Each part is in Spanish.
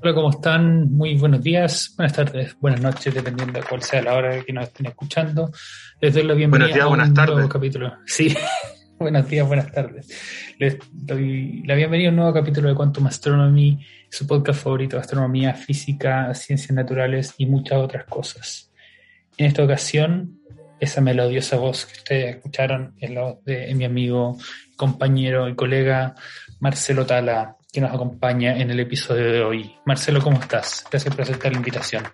Hola, ¿cómo están? Muy buenos días, buenas tardes, buenas noches, dependiendo de cuál sea la hora que nos estén escuchando. Les doy la bienvenida buenos días, a un buenas nuevo tardes. capítulo. Sí, buenos días, buenas tardes. Les doy la bienvenida a un nuevo capítulo de Quantum Astronomy, su podcast favorito de astronomía, física, ciencias naturales y muchas otras cosas. En esta ocasión, esa melodiosa voz que ustedes escucharon es la voz de mi amigo, compañero y colega Marcelo Tala, que nos acompaña en el episodio de hoy. Marcelo, ¿cómo estás? Gracias por aceptar la invitación.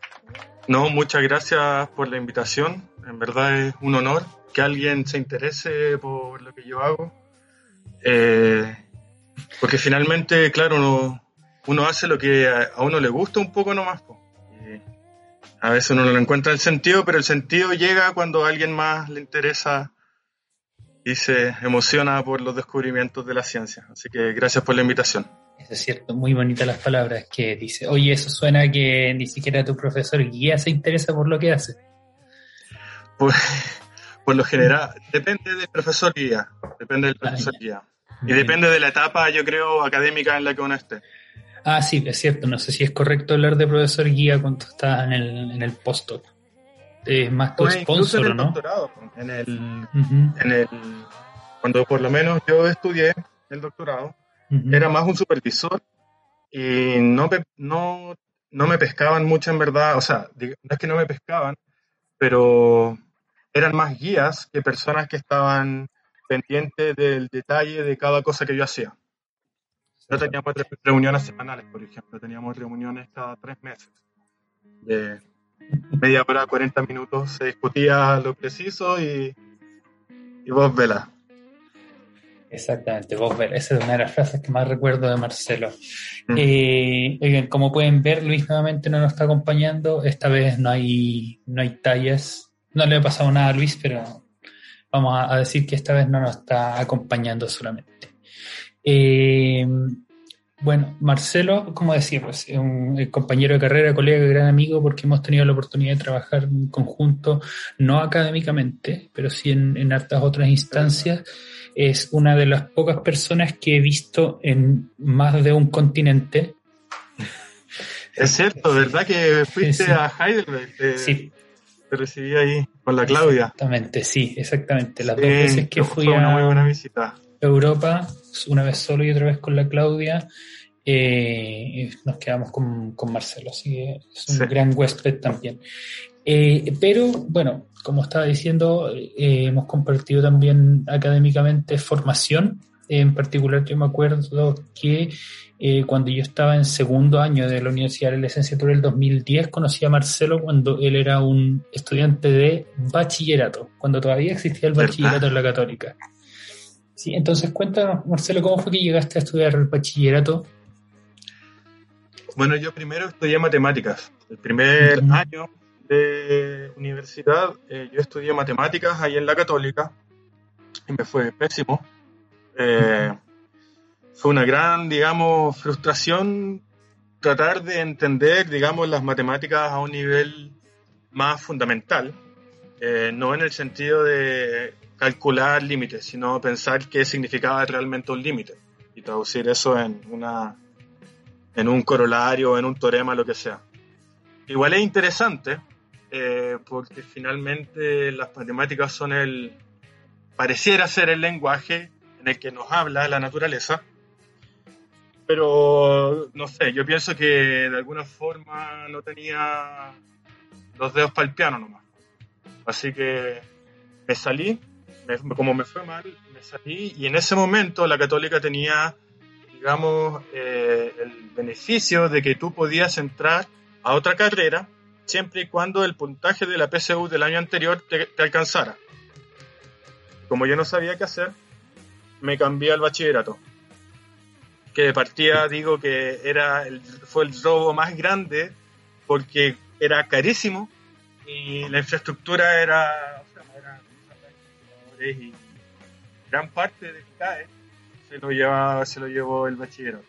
No, muchas gracias por la invitación. En verdad es un honor que alguien se interese por lo que yo hago. Eh, porque finalmente, claro, uno, uno hace lo que a, a uno le gusta un poco nomás. po. Y a veces uno no le encuentra el sentido, pero el sentido llega cuando a alguien más le interesa y se emociona por los descubrimientos de la ciencia. Así que gracias por la invitación. Eso es cierto, muy bonitas las palabras que dice. Oye, eso suena que ni siquiera tu profesor guía se interesa por lo que hace. Pues, por lo general, depende del profesor guía. Depende del profesor guía. Y depende de la etapa, yo creo, académica en la que uno esté. Ah, sí, es cierto. No sé si es correcto hablar de profesor guía cuando estás en el, en el postdoc. Es más tu Pues incluso en sponsor, el ¿no? doctorado, en el, en el, cuando por lo menos yo estudié el doctorado, era más un supervisor y no, no, no me pescaban mucho en verdad, o sea, no es que no me pescaban, pero eran más guías que personas que estaban pendientes del detalle de cada cosa que yo hacía. No teníamos re- reuniones semanales, por ejemplo, teníamos reuniones cada tres meses. De media hora, 40 minutos, se discutía lo preciso y, y vos vela. Exactamente, vos ver, esa es una de las frases que más recuerdo de Marcelo. Mm. Eh, oigan, como pueden ver, Luis nuevamente no nos está acompañando. Esta vez no hay, no hay tallas. No le ha pasado nada a Luis, pero vamos a, a decir que esta vez no nos está acompañando solamente. Eh, bueno, Marcelo, como decía, pues, es un eh, compañero de carrera, colega, gran amigo, porque hemos tenido la oportunidad de trabajar en conjunto, no académicamente, pero sí en, en hartas otras instancias es una de las pocas personas que he visto en más de un continente. Es cierto, ¿verdad que fuiste Sí. a Heidelberg? Sí, te recibí ahí con la Claudia. exactamente, sí, exactamente. Las Sí, dos veces que fue fui una muy buena a visita. Europa, una vez solo y otra vez con la Claudia, eh, y nos quedamos con, con Marcelo, así que es un Sí. gran huésped también. Eh, pero bueno, como estaba diciendo, eh, hemos compartido también académicamente formación. En particular, yo me acuerdo que eh, cuando yo estaba en segundo año de la Universidad de la Licenciatura del 2010, conocí a Marcelo cuando él era un estudiante de bachillerato, cuando todavía existía el bachillerato en la Católica. Sí, entonces cuéntanos, Marcelo, ¿cómo fue que llegaste a estudiar el bachillerato? Bueno, yo primero estudié matemáticas. El primer año de universidad eh, yo estudié matemáticas ahí en la Católica y me fue pésimo. Eh, fue una gran, digamos, frustración tratar de entender, digamos, las matemáticas a un nivel más fundamental, eh, no en el sentido de calcular límites, sino pensar qué significaba realmente un límite y traducir eso en una en un corolario, en un teorema, lo que sea. Igual es interesante, eh, porque finalmente las matemáticas son el, pareciera ser el lenguaje en el que nos habla la naturaleza, pero no sé, yo pienso que de alguna forma no tenía los dedos para el piano nomás. Así que me salí, me- como me fue mal, me salí y en ese momento la católica tenía digamos, eh, el beneficio de que tú podías entrar a otra carrera siempre y cuando el puntaje de la PSU del año anterior te, te alcanzara. Como yo no sabía qué hacer, me cambié al bachillerato. Que de partida digo que era el, fue el robo más grande porque era carísimo y la infraestructura era, o y gran parte del CAE se lo, lleva, se lo llevó el bachillerato.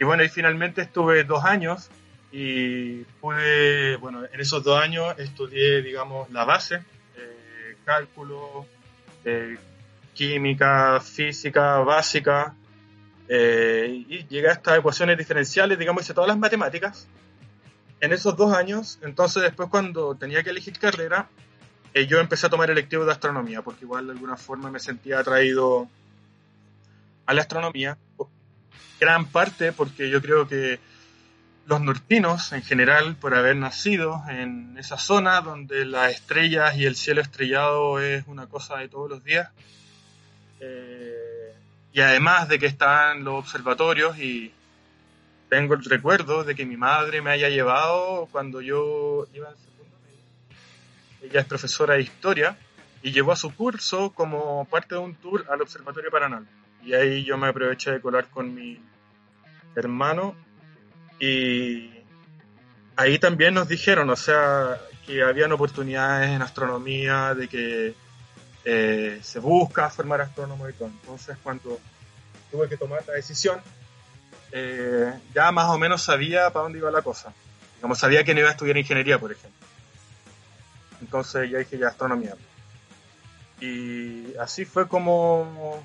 Y bueno, y finalmente estuve dos años y fue, bueno, en esos dos años estudié, digamos, la base, eh, cálculo, eh, química, física básica, eh, y llegué a estas ecuaciones diferenciales, digamos, hice todas las matemáticas en esos dos años. Entonces, después, cuando tenía que elegir carrera, yo empecé a tomar electivo de astronomía, porque igual de alguna forma me sentía atraído a la astronomía. Gran parte porque yo creo que los nortinos en general por haber nacido en esa zona donde las estrellas y el cielo estrellado es una cosa de todos los días. Eh, y además de que están los observatorios y tengo el recuerdo de que mi madre me haya llevado cuando yo iba al segundo medio. Ella es profesora de historia y llevó a su curso como parte de un tour al Observatorio Paranal. Y ahí yo me aproveché de colar con mi hermano y ahí también nos dijeron, o sea, que habían oportunidades en astronomía, de que eh, se busca formar astrónomo y todo. Entonces, cuando tuve que tomar la decisión, eh, ya más o menos sabía para dónde iba la cosa. Como sabía que no iba a estudiar ingeniería, por ejemplo. Entonces ya dije ya astronomía. Y así fue como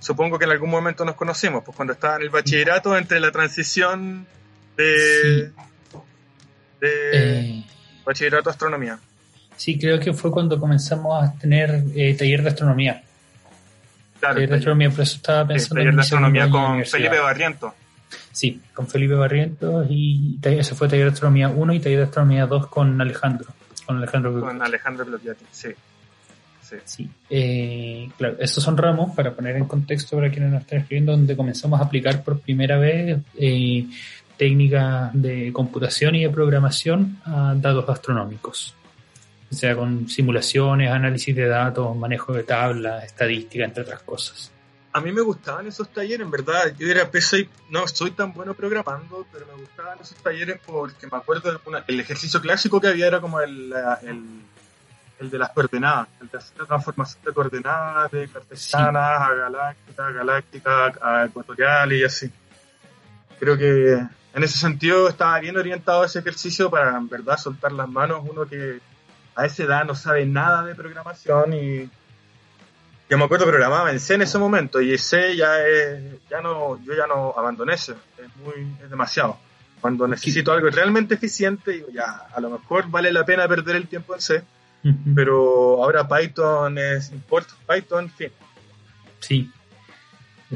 supongo que en algún momento nos conocimos, pues cuando estaba en el bachillerato entre la transición de, eh. bachillerato a astronomía. Sí, creo que fue cuando comenzamos a tener eh, taller de astronomía. Claro, taller de astronomía, por eso estaba pensando taller de astronomía con Felipe Barriento. Sí, con Felipe Barrientos y ese fue taller de astronomía 1 y taller de astronomía 2 con Alejandro. Con Alejandro Con Alejandro sí. Sí. Eh, claro, estos son ramos, para poner en contexto para quienes nos están escribiendo, donde comenzamos a aplicar por primera vez eh, técnicas de computación y de programación a datos astronómicos. O sea, con simulaciones, análisis de datos, manejo de tablas, estadística, entre otras cosas. A mí me gustaban esos talleres, en verdad. Yo era PC no soy tan bueno programando, pero me gustaban esos talleres porque me acuerdo del ejercicio clásico que había era como el el de las coordenadas, el de hacer la transformación de coordenadas de cartesianas a galácticas, galácticas a ecuatoriales y así. Creo que en ese sentido estaba bien orientado ese ejercicio para en verdad soltar las manos uno que a esa edad no sabe nada de programación y yo me acuerdo programaba en C en ese momento y C ya es, ya no, yo ya no abandoné ese, es muy, es demasiado. Cuando necesito algo realmente eficiente, digo ya, a lo mejor vale la pena perder el tiempo en C pero ahora Python es import Python, fin. Sí,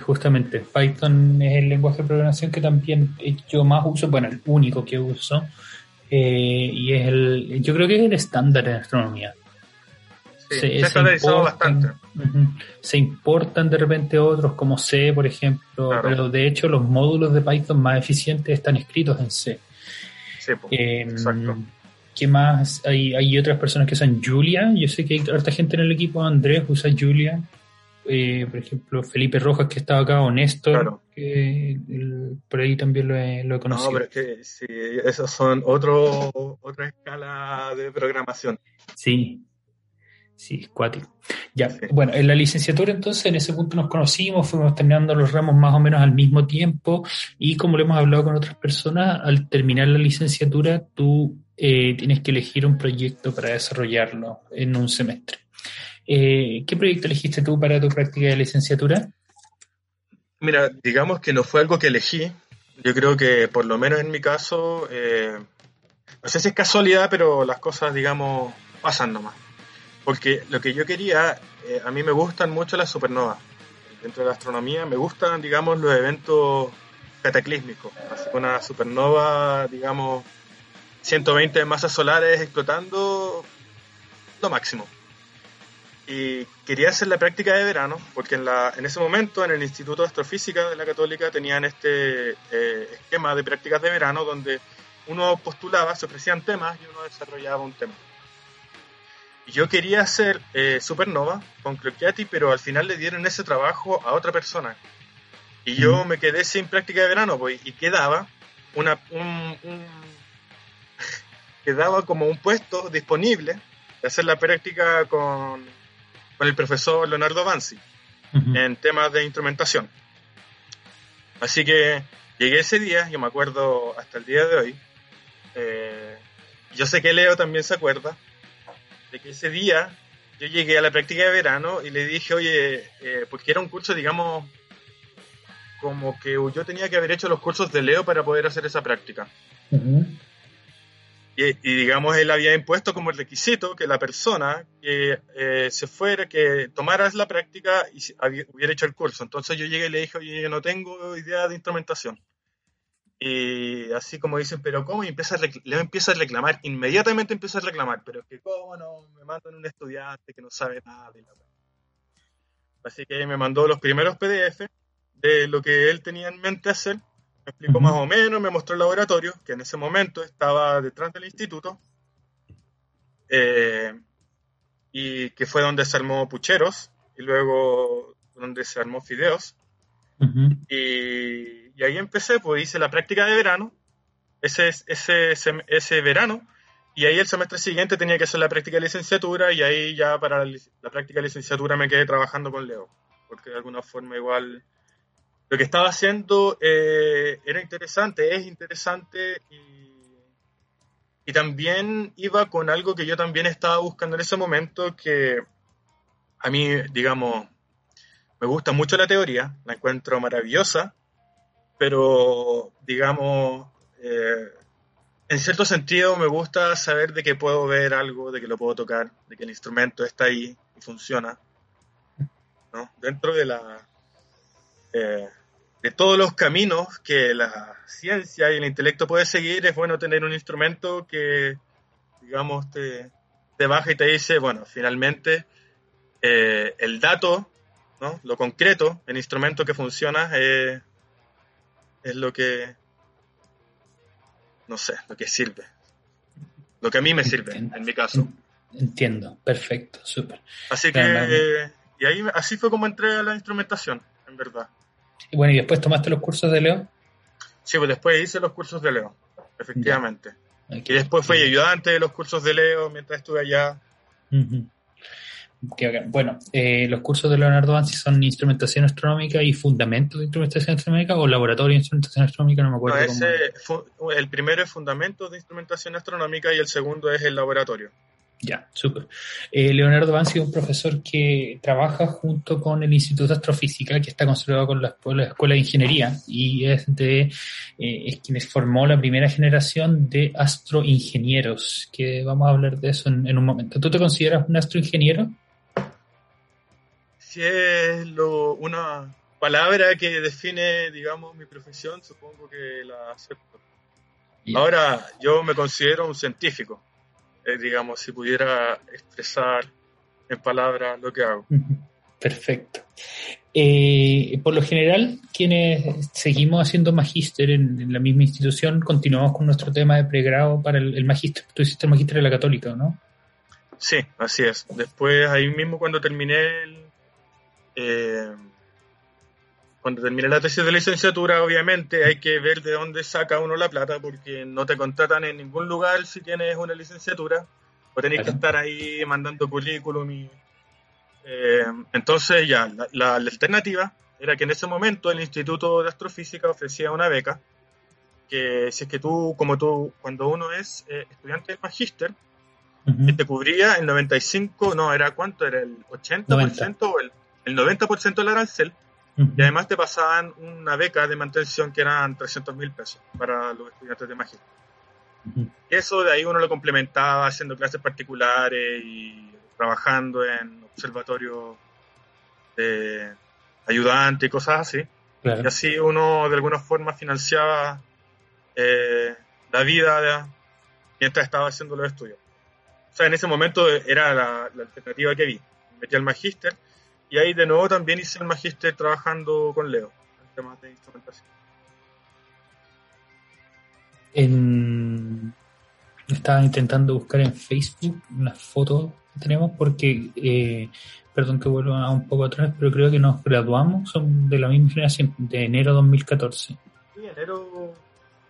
justamente Python es el lenguaje de programación que también yo más uso, bueno, el único que uso, eh, y es el, yo creo que es el estándar en astronomía. se, se, importan, bastante. se importan de repente otros como C, por ejemplo, pero de hecho los módulos de Python más eficientes están escritos en C. Sí, em, exacto. ¿Qué más? Hay, hay otras personas que usan Julia. Yo sé que hay harta gente en el equipo. Andrés usa Julia. Eh, por ejemplo, Felipe Rojas, que estaba acá, o Néstor, que por ahí también lo he, lo he, conocido. No, pero es que sí, esos son otro, otra escala de programación. Sí, sí, cuático. Ya, bueno, en la licenciatura entonces en ese punto nos conocimos, fuimos terminando los ramos más o menos al mismo tiempo y como lo hemos hablado con otras personas, al terminar la licenciatura tú eh, tienes que elegir un proyecto para desarrollarlo en un semestre. Eh, ¿Qué proyecto elegiste tú para tu práctica de licenciatura? Mira, digamos que no fue algo que elegí. Yo creo que por lo menos en mi caso, eh, no sé si es casualidad, pero las cosas, digamos, pasan nomás. Porque lo que yo quería, a mí me gustan mucho las supernovas. Dentro de la astronomía me gustan, digamos, los eventos cataclísmicos. Así una supernova, digamos, 120 masas solares explotando lo máximo. Y quería hacer la práctica de verano, porque en, la, en ese momento en el Instituto de Astrofísica de la Católica tenían este eh, esquema de prácticas de verano donde uno postulaba, se ofrecían temas y uno desarrollaba un tema. Y yo quería hacer eh, Supernova con Cloquiati, pero al final le dieron ese trabajo a otra persona. Y yo me quedé sin práctica de verano, pues, y quedaba una, un quedaba como un puesto disponible de hacer la práctica con, con el profesor Leonardo Banzi en temas de instrumentación. Así que llegué ese día, yo me acuerdo hasta el día de hoy. Eh, yo sé que Leo también se acuerda de que ese día yo llegué a la práctica de verano y le dije, oye, eh, porque era un curso, digamos, como que yo tenía que haber hecho los cursos de Leo para poder hacer esa práctica. Y, digamos, él había impuesto como requisito que la persona que eh, se fuera, que tomara la práctica y hubiera hecho el curso. Entonces yo llegué y le dije, oye, yo no tengo idea de instrumentación. Y así como dicen, pero ¿cómo? Y empieza a Leo empieza a reclamar, inmediatamente empieza a reclamar, pero es que ¿cómo no? Me mandan un estudiante que no sabe nada de la Así que me mandó los primeros PDF de lo que él tenía en mente hacer, me explicó más o menos, me mostró el laboratorio, que en ese momento estaba detrás del instituto, eh, y que fue donde se armó Pucheros, y luego donde se armó Fideos. y, y, ahí empecé, pues hice la práctica de verano, ese, ese, ese, ese, verano, y ahí el semestre siguiente tenía que hacer la práctica de licenciatura, y ahí ya para la práctica de licenciatura me quedé trabajando con Leo, porque de alguna forma igual lo que estaba haciendo eh, era interesante, es interesante y, también iba con algo que yo también estaba buscando en ese momento, que a mí, digamos, me gusta mucho la teoría, la encuentro maravillosa, pero, digamos, eh, en cierto sentido me gusta saber de que puedo ver algo, de que lo puedo tocar, de que el instrumento está ahí y funciona. ¿no? Dentro de la... Eh, de todos los caminos que la ciencia y el intelecto puede seguir, es bueno tener un instrumento que, digamos, te, te baja y te dice, bueno, finalmente eh, el dato, ¿no? lo concreto, el instrumento que funciona es lo que, no sé, lo que sirve. Lo que a mí me sirve, en mi caso. Entiendo, perfecto, súper. Así que, y ahí así fue como entré a la instrumentación, en verdad. Y bueno, ¿y después tomaste los cursos de Leo? Sí, pues después hice los cursos de Leo, efectivamente. Y después fui ayudante de los cursos de Leo mientras estuve allá. Bueno, eh, los cursos de Leonardo Bansi son instrumentación astronómica y fundamentos de instrumentación astronómica o laboratorio de instrumentación astronómica, no me acuerdo. el primero es fundamentos de instrumentación astronómica y el segundo es el laboratorio. Ya, súper. Eh, Leonardo Bansi es un profesor que trabaja junto con el Instituto de Astrofísica, que está considerado con la, Escuela de Ingeniería, y es de eh, es quien formó la primera generación de astroingenieros, que vamos a hablar de eso en, un momento. ¿Tú te consideras un astroingeniero? Si es lo, una palabra que define, digamos, mi profesión, supongo que la acepto. Ahora, yo me considero un científico eh, digamos, si pudiera expresar en palabras lo que hago. Perfecto. Eh, por lo general, quienes seguimos haciendo magíster en, la misma institución, continuamos con nuestro tema de pregrado para el, magíster. Tú hiciste el magíster de la católica, ¿no? Sí, así es. Después, ahí mismo cuando terminé el, eh, cuando termine la tesis de licenciatura, obviamente hay que ver de dónde saca uno la plata, porque no te contratan en ningún lugar si tienes una licenciatura, o tenés que estar ahí mandando currículum. Y, eh, entonces, ya, la, alternativa era que en ese momento el Instituto de Astrofísica ofrecía una beca, que si es que tú, como tú, cuando uno es eh, estudiante del magíster, te cubría el 95, no, era cuánto, era el 80% o el, el 90% del arancel y además te pasaban una beca de mantención que eran 300 mil pesos para los estudiantes de magia. Eso de ahí uno lo complementaba haciendo clases particulares y trabajando en observatorios de ayudante y cosas así. Y así uno de alguna forma financiaba eh, la vida mientras estaba haciendo los estudios. O sea, en ese momento era la, la alternativa que vi. Me metí al magíster y ahí de nuevo también hice el magíster trabajando con Leo en temas de instrumentación. Estaba intentando buscar en Facebook una foto que tenemos porque, eh, perdón que vuelva un poco atrás, pero creo que nos graduamos, son de la misma generación, de enero 2014. Sí, enero...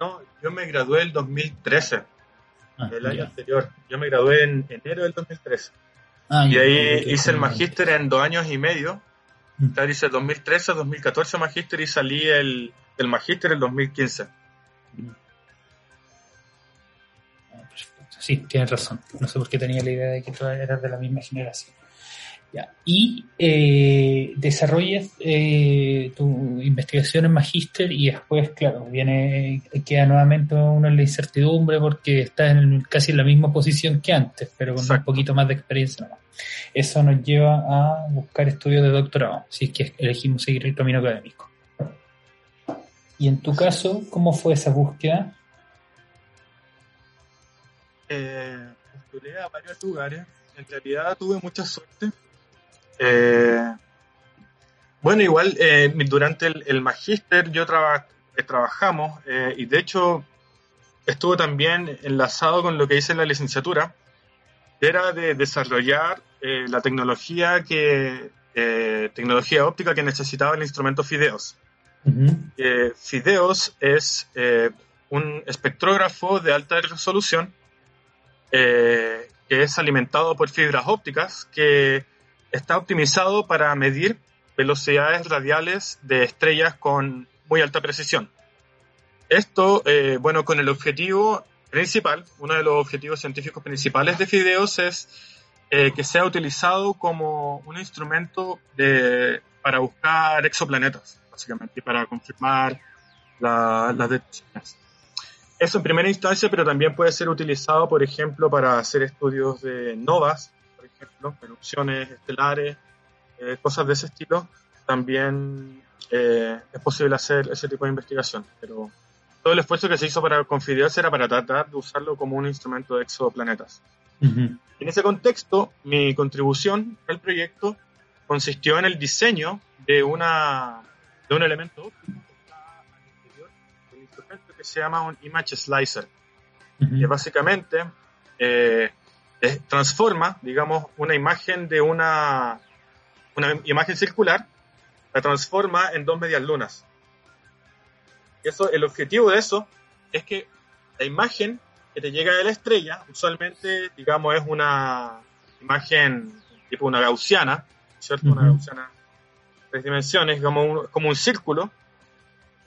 No, yo me gradué el 2013, ah, el año anterior. Yo me gradué en enero del 2013. Ah, y ahí hice el magíster en dos años y medio Claro, hice el 2013, 2014 magíster y salí el, del magíster el 2015. Sí, tienes razón. No sé por qué tenía la idea de que tú eras de la misma generación. Ya. Y eh, desarrollas eh, tu investigación en magíster y después, claro, viene queda nuevamente uno en la incertidumbre porque está en casi en la misma posición que antes, pero con un poquito más de experiencia. Eso nos lleva a buscar estudios de doctorado, si es que elegimos seguir el camino académico. Y en tu caso, ¿cómo fue esa búsqueda? Eh, postulé a varios lugares. En realidad tuve mucha suerte. Eh, bueno, igual eh, durante el, el magíster yo eh, trabajamos eh, y de hecho estuvo también enlazado con lo que hice en la licenciatura, era de desarrollar la tecnología que tecnología óptica que necesitaba el instrumento Fideos. Fideos es un espectrógrafo de alta resolución eh, que es alimentado por fibras ópticas, que está optimizado para medir velocidades radiales de estrellas con muy alta precisión. Esto, eh, bueno, con el objetivo principal, uno de los objetivos científicos principales de Fideos es eh, que sea utilizado como un instrumento de, para buscar exoplanetas, básicamente, y para confirmar las detecciones. Eso en primera instancia, pero también puede ser utilizado, por ejemplo, para hacer estudios de novas, ejemplo, erupciones estelares, eh, cosas de ese estilo. También eh, es posible hacer ese tipo de investigación, pero todo el esfuerzo que se hizo para configurarse era para tratar de usarlo como un instrumento de exoplanetas. En ese contexto, mi contribución al proyecto consistió en el diseño de, una, de un elemento se llama un image slicer, que básicamente eh, transforma, digamos, una imagen de una, una imagen circular, la transforma en dos medias lunas. Y eso, el objetivo de eso es que la imagen que te llega de la estrella, usualmente, digamos, es una imagen tipo una gaussiana, ¿cierto? Una gaussiana de tres dimensiones, como como un círculo,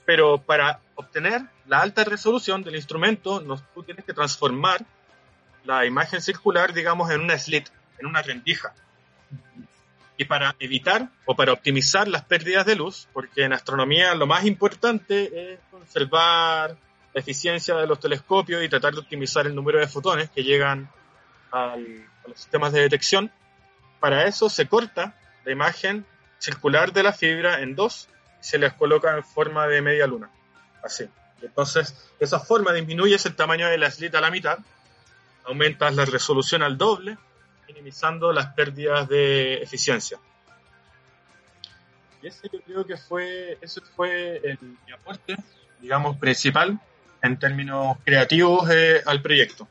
pero para obtener la alta resolución del instrumento, nos, tú tienes que transformar la imagen circular, digamos, en una slit, en una rendija. Y para evitar o para optimizar las pérdidas de luz, porque en astronomía lo más importante es conservar la eficiencia de los telescopios y tratar de optimizar el número de fotones que llegan al, a los sistemas de detección, para eso se corta la imagen circular de la fibra en dos se les coloca en forma de media luna. Así. Entonces, esa forma disminuyes el tamaño de la slit a la mitad, aumentas la resolución al doble, minimizando las pérdidas de eficiencia. Y ese yo creo que fue, ese fue el, mi aporte, digamos, principal en términos creativos eh, al proyecto.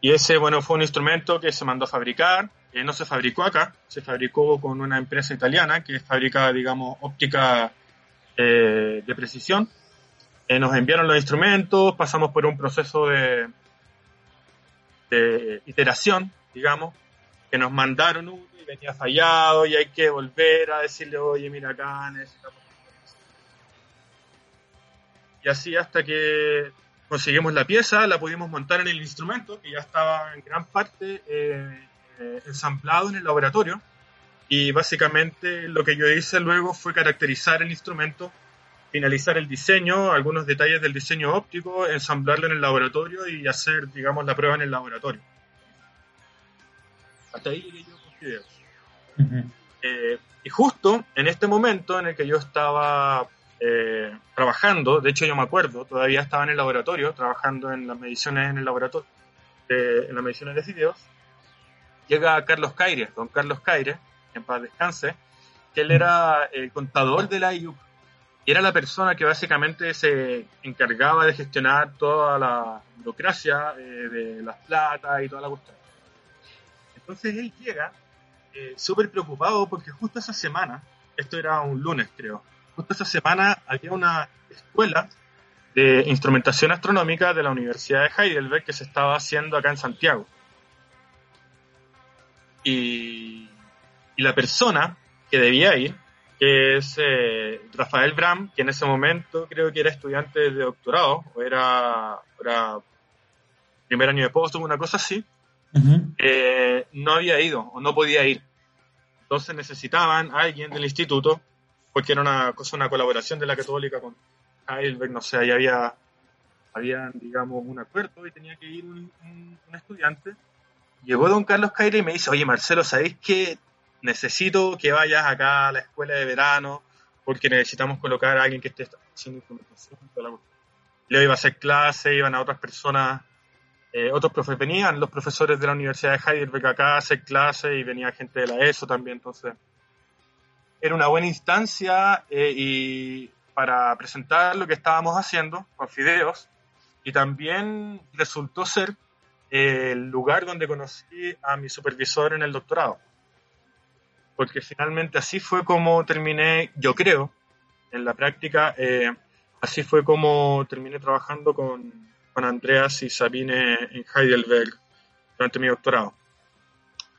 Y ese, bueno, fue un instrumento que se mandó a fabricar, no se fabricó acá, se fabricó con una empresa italiana que fabrica, digamos, óptica eh, de precisión. Eh, nos enviaron los instrumentos, pasamos por un proceso de, de iteración, digamos, que nos mandaron uno y venía fallado y hay que volver a decirle, oye, mira acá, necesitamos... Y así hasta que conseguimos la pieza, la pudimos montar en el instrumento, que ya estaba en gran parte eh, ensamblado en el laboratorio. Y básicamente lo que yo hice luego fue caracterizar el instrumento, finalizar el diseño, algunos detalles del diseño óptico, ensamblarlo en el laboratorio y hacer, digamos, la prueba en el laboratorio. Hasta ahí llegué yo con videos. Eh, y justo en este momento en el que yo estaba eh, trabajando, de hecho yo me acuerdo, todavía estaba en el laboratorio, trabajando en las mediciones en el laboratorio, en las mediciones de videos, llega Carlos Caire, don Carlos Caire, en paz descanse, que él era el contador de la IUC y era la persona que básicamente se encargaba de gestionar toda la burocracia eh, de las platas y toda la cuestión. Entonces él llega eh, súper preocupado porque justo esa semana, esto era un lunes creo, justo esa semana había una escuela de instrumentación astronómica de la Universidad de Heidelberg que se estaba haciendo acá en Santiago. Y, la persona que debía ir que es eh, Rafael Bram, que en ese momento creo que era estudiante de doctorado, o era, era primer año de postdoc, una cosa así, eh, no había ido o no podía ir. Entonces necesitaban a alguien del instituto, porque era una cosa, una colaboración de la Católica con Heidelberg, no sé, ahí había, había digamos, un acuerdo y tenía que ir un, un estudiante. Llegó don Carlos Caire y me dice, oye Marcelo, ¿sabéis que necesito que vayas acá a la escuela de verano porque necesitamos colocar a alguien que esté haciendo implementación. Le iba a hacer clase, iban a otras personas, eh, otros profes, venían los profesores de la Universidad de Heidelberg acá a hacer clase y venía gente de la ESO también, entonces era una buena instancia eh, y para presentar lo que estábamos haciendo con Fideos y también resultó ser el lugar donde conocí a mi supervisor en el doctorado porque finalmente así fue como terminé, yo creo, en la práctica, eh, así fue como terminé trabajando con, con, Andreas y Sabine en Heidelberg durante mi doctorado.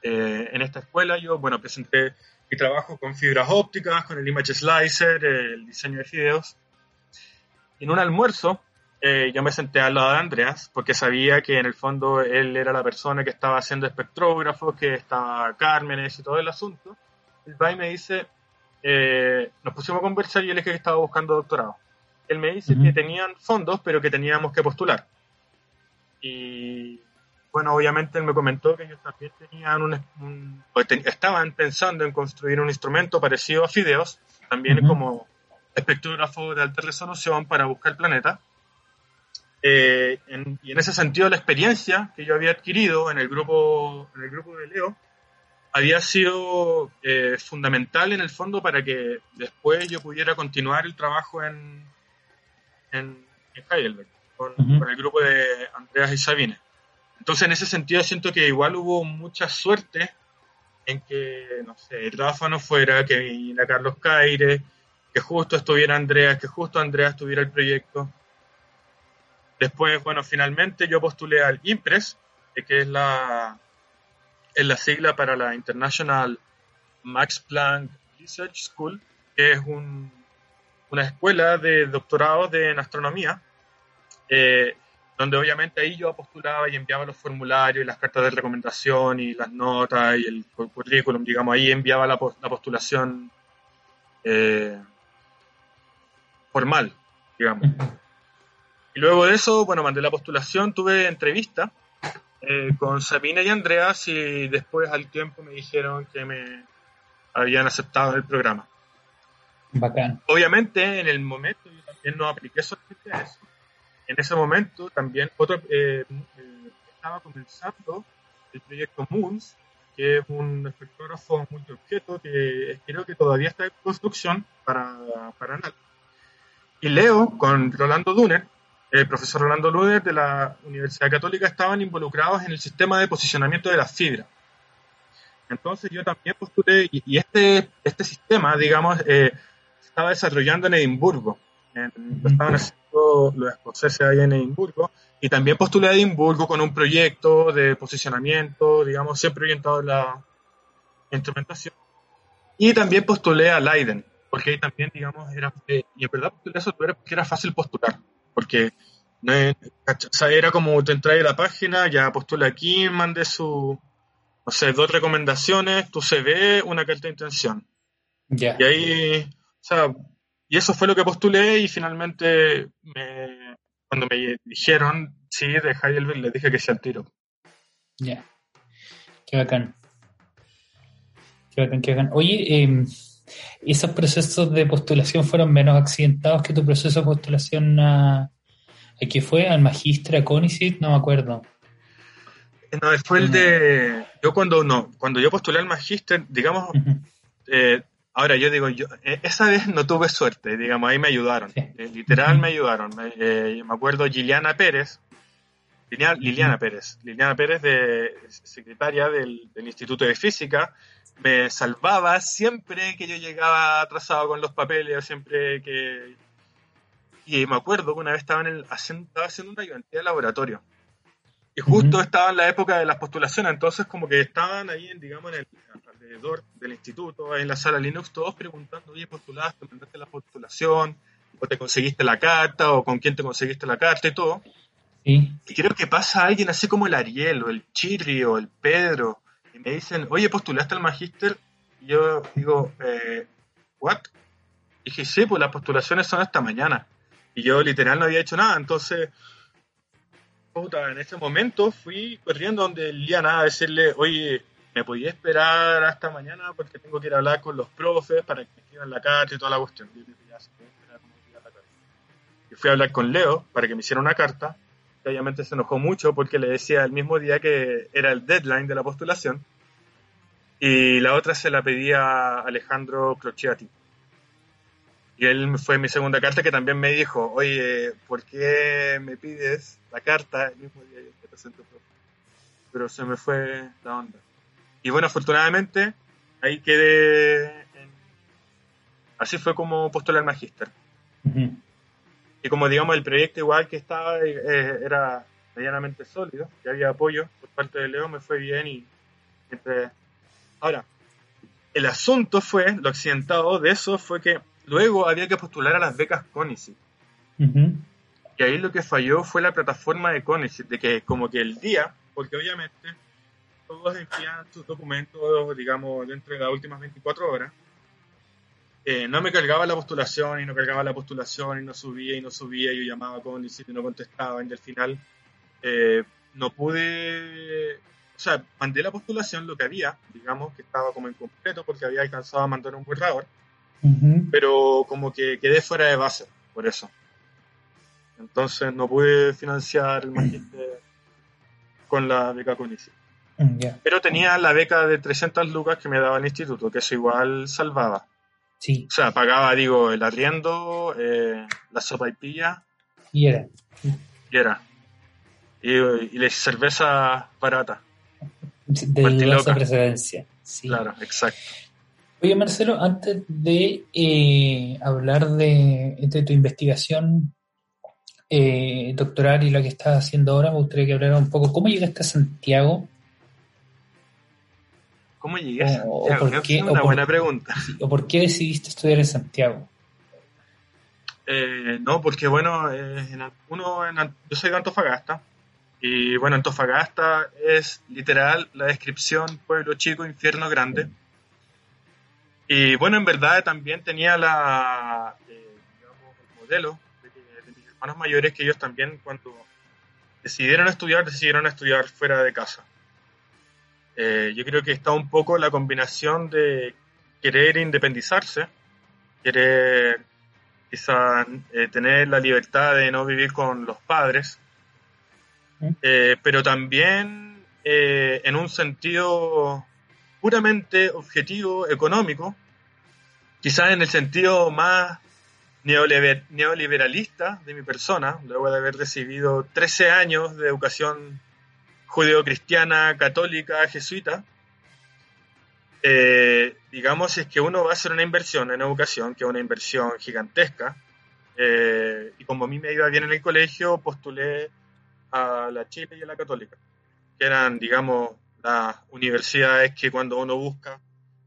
Eh, en esta escuela yo, bueno, presenté mi trabajo con fibras ópticas, con el image slicer, el diseño de fideos. En un almuerzo, eh, yo me senté al lado de Andreas porque sabía que en el fondo él era la persona que estaba haciendo espectrógrafos, que estaba Cármenes y todo el asunto el va me dice, eh, nos pusimos a conversar y él es que estaba buscando doctorado. Él me dice que tenían fondos, pero que teníamos que postular. Y bueno, obviamente él me comentó que ellos también tenían un, estaban pensando en construir un instrumento parecido a Fideos, también como espectrógrafo de alta resolución para buscar planeta. Eh, y en ese sentido la experiencia que yo había adquirido en el grupo, en el grupo de Leo había sido eh, fundamental en el fondo para que después yo pudiera continuar el trabajo en, en, Heidelberg con, el grupo de Andreas y Sabine. Entonces, en ese sentido, siento que igual hubo mucha suerte en que, no sé, Rafa no fuera, que viniera Carlos Caire, que justo estuviera Andreas, que justo Andreas tuviera el proyecto. Después, bueno, finalmente yo postulé al IMPRES, que es la, es la sigla para la International Max Planck Research School, que es una escuela de doctorado en astronomía, eh, donde obviamente ahí yo postulaba y enviaba los formularios y las cartas de recomendación y las notas y el currículum, digamos, ahí enviaba la, postulación eh, formal, digamos. Y luego de eso, bueno, mandé la postulación, tuve entrevista eh, con Sabina y Andreas y después al tiempo me dijeron que me habían aceptado el programa. Bacán. Obviamente en el momento yo también no apliqué solamente a eso. En ese momento también otro, eh, eh, estaba comenzando el proyecto Moons, que es un espectrógrafo multiobjeto que creo que todavía está en construcción para, para Y Leo con Rolando Duner el profesor Rolando Luder de la Universidad Católica estaban involucrados en el sistema de posicionamiento de las fibras. Entonces yo también postulé, y, este, este sistema, digamos, eh, se estaba desarrollando en Edimburgo. lo estaban haciendo los escoceses allá en Edimburgo, y también postulé a Edimburgo con un proyecto de posicionamiento, digamos, siempre orientado a la instrumentación. Y también postulé a Leiden, porque ahí también, digamos, era, eh, y en verdad postulé eso porque era fácil postular porque no era como te entra a la página, ya postula aquí, mande su, no sé, dos recomendaciones, tu CV, una carta de intención. Y ahí, o sea, y eso fue lo que postulé y finalmente me, cuando me dijeron sí de Heidelberg, les dije que sea al tiro. Ya. Qué bacán. Qué bacán, qué bacán. Oye, eh, ¿Esos procesos de postulación fueron menos accidentados que tu proceso de postulación a, ¿a qué fue? ¿Al magíster, a CONICIT? No me acuerdo. No, fue el de... Yo cuando, no, cuando yo postulé al magíster, digamos, eh, ahora yo digo, yo, eh, esa vez no tuve suerte, digamos, ahí me ayudaron, eh, literal me ayudaron. me acuerdo Liliana Pérez, Liliana, Pérez, Liliana Pérez de secretaria del, del Instituto de Física, me salvaba siempre que yo llegaba atrasado con los papeles, siempre que... Y me acuerdo que una vez estaba, en el, estaba haciendo una ayudantía de laboratorio. Y justo estaba en la época de las postulaciones, entonces como que estaban ahí, en, digamos, en el alrededor del instituto, en la sala Linux, todos preguntando, oye, postulaste, mandaste la postulación, o te conseguiste la carta, o con quién te conseguiste la carta y todo. Y creo que pasa alguien así como el Ariel, o el Chirri, o el Pedro, y me dicen, oye, postulaste al magíster, y yo digo, eh, ¿what? Y dije, sí, pues las postulaciones son hasta mañana. Y yo literal no había hecho nada, entonces en ese momento fui corriendo donde Liana a decirle, oye, me podía esperar hasta mañana porque tengo que ir a hablar con los profes para que me escriban la carta y toda la cuestión. Y fui a hablar con Leo para que me hiciera una carta. Que obviamente se enojó mucho porque le decía el mismo día que era el deadline de la postulación. Y la otra se la pedía a Alejandro Crociati. Y él fue mi segunda carta que también me dijo, oye, ¿por qué me pides la carta el mismo día que presento? Pero se me fue la onda. Y bueno, afortunadamente, ahí quedé. Así fue como postulé al magíster. Y como digamos, el proyecto igual que estaba eh, era medianamente sólido, que había apoyo por parte de Leo, me fue bien y entre... Ahora, el asunto fue, lo accidentado de eso fue que Luego había que postular a las becas CONICET. Y ahí lo que falló fue la plataforma de CONICET, de que como que el día, porque obviamente todos envían sus documentos, digamos, dentro de las últimas 24 horas, eh, no me cargaba la postulación y no cargaba la postulación y no subía y no subía, y yo llamaba CONICET y no contestaban y al final eh, no pude, o sea, mandé la postulación, lo que había, digamos, que estaba como incompleto porque había alcanzado a mandar un borrador pero como que quedé fuera de base por eso. Entonces no pude financiar el magíster con la beca CONICI. Mm, pero tenía la beca de 300 lucas que me daba el instituto, que eso igual salvaba. Sí. O sea, pagaba, digo, el arriendo, eh, la sopa y pilla. Y era. Y era. Y, y la cerveza barata. De la precedencia. Sí. Claro, exacto. Oye, Marcelo, antes de eh, hablar de, tu investigación eh, doctoral y lo que estás haciendo ahora, me gustaría que hablara un poco cómo llegaste a Santiago. ¿Cómo llegué a Santiago? es una buena pregunta. ¿O por qué decidiste estudiar en Santiago? Eh, no, porque bueno, uno yo soy de Antofagasta y bueno, Antofagasta es literal la descripción pueblo chico, infierno grande. Y bueno, en verdad también tenía la, eh, digamos, el modelo de, mis hermanos mayores que ellos también cuando decidieron estudiar, decidieron estudiar fuera de casa. Eh, yo creo que está un poco la combinación de querer independizarse, querer quizá eh, tener la libertad de no vivir con los padres, pero también en un sentido puramente objetivo económico, quizás en el sentido más neoliberalista de mi persona, luego de haber recibido 13 años de educación judeocristiana, católica, jesuita, eh, digamos, es que uno va a hacer una inversión en educación, que es una inversión gigantesca, eh, y como a mí me iba bien en el colegio, postulé a la Chile y a la Católica, que eran, digamos, las universidades que cuando uno busca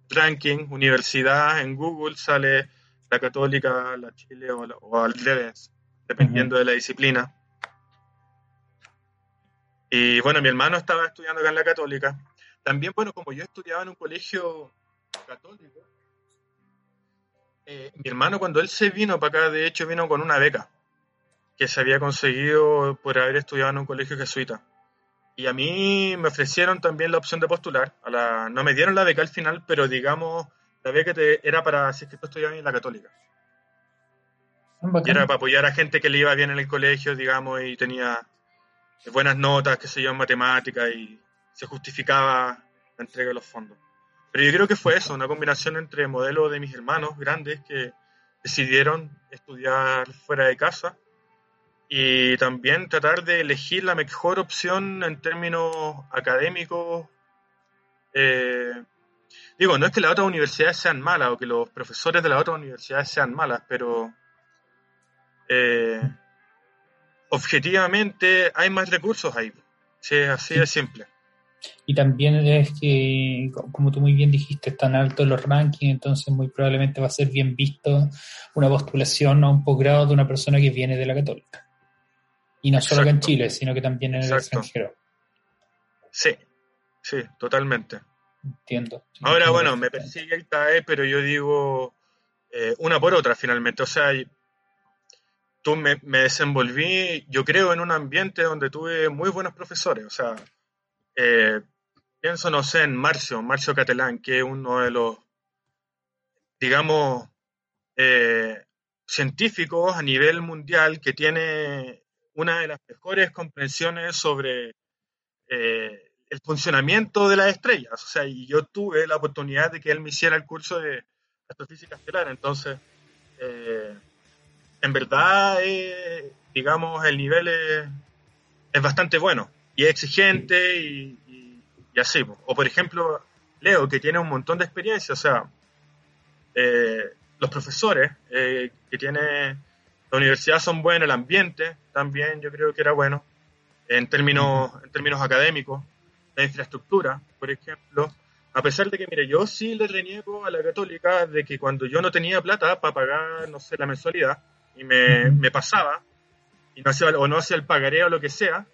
ranking, universidad en Google sale la católica, la Chile o, al revés, dependiendo de la disciplina. Y bueno, mi hermano estaba estudiando acá en la católica. También, bueno, como yo estudiaba en un colegio católico, eh, mi hermano cuando él se vino para acá, de hecho, vino con una beca que se había conseguido por haber estudiado en un colegio jesuita. Y a mí me ofrecieron también la opción de postular. A la, no me dieron la beca al final, pero digamos, la beca te, era para si es que tú estudiabas en la católica. Ah, y era para apoyar a gente que le iba bien en el colegio, digamos, y tenía buenas notas, qué sé yo, en matemáticas, y se justificaba la entrega de los fondos. Pero yo creo que fue eso, una combinación entre modelos de mis hermanos grandes que decidieron estudiar fuera de casa y también tratar de elegir la mejor opción en términos académicos. Eh, digo, no es que las otras universidades sean malas o que los profesores de las otras universidades sean malas, pero eh, objetivamente hay más recursos ahí. Sí, así de simple. Y también es que, como tú muy bien dijiste, están altos los rankings, entonces muy probablemente va a ser bien visto una postulación a un posgrado de una persona que viene de la católica. Y no solo acá en Chile, sino que también en el extranjero. Sí, sí, totalmente. Entiendo. Ahora, bueno, me persigue el TAE, pero yo digo eh, una por otra finalmente. O sea, tú me, me, desenvolví, yo creo, en un ambiente donde tuve muy buenos profesores. O sea, eh, pienso, no sé, en Marcio, Marcio Catalán, que es uno de los, digamos, eh, científicos a nivel mundial que tiene una de las mejores comprensiones sobre eh, el funcionamiento de las estrellas. O sea, y yo tuve la oportunidad de que él me hiciera el curso de astrofísica estelar. Entonces, en verdad, digamos, el nivel es bastante bueno y es exigente y, así. O por ejemplo, Leo, que tiene un montón de experiencia, o sea, eh, los profesores eh, que tiene la universidad son buenos, el ambiente también yo creo que era bueno, en términos, en términos académicos, la infraestructura, por ejemplo, a pesar de que, mire, yo sí le reniego a la católica de que cuando yo no tenía plata para pagar, no sé, la mensualidad, y me, me pasaba, y no hacía, o no hacía el pagaré o lo que sea,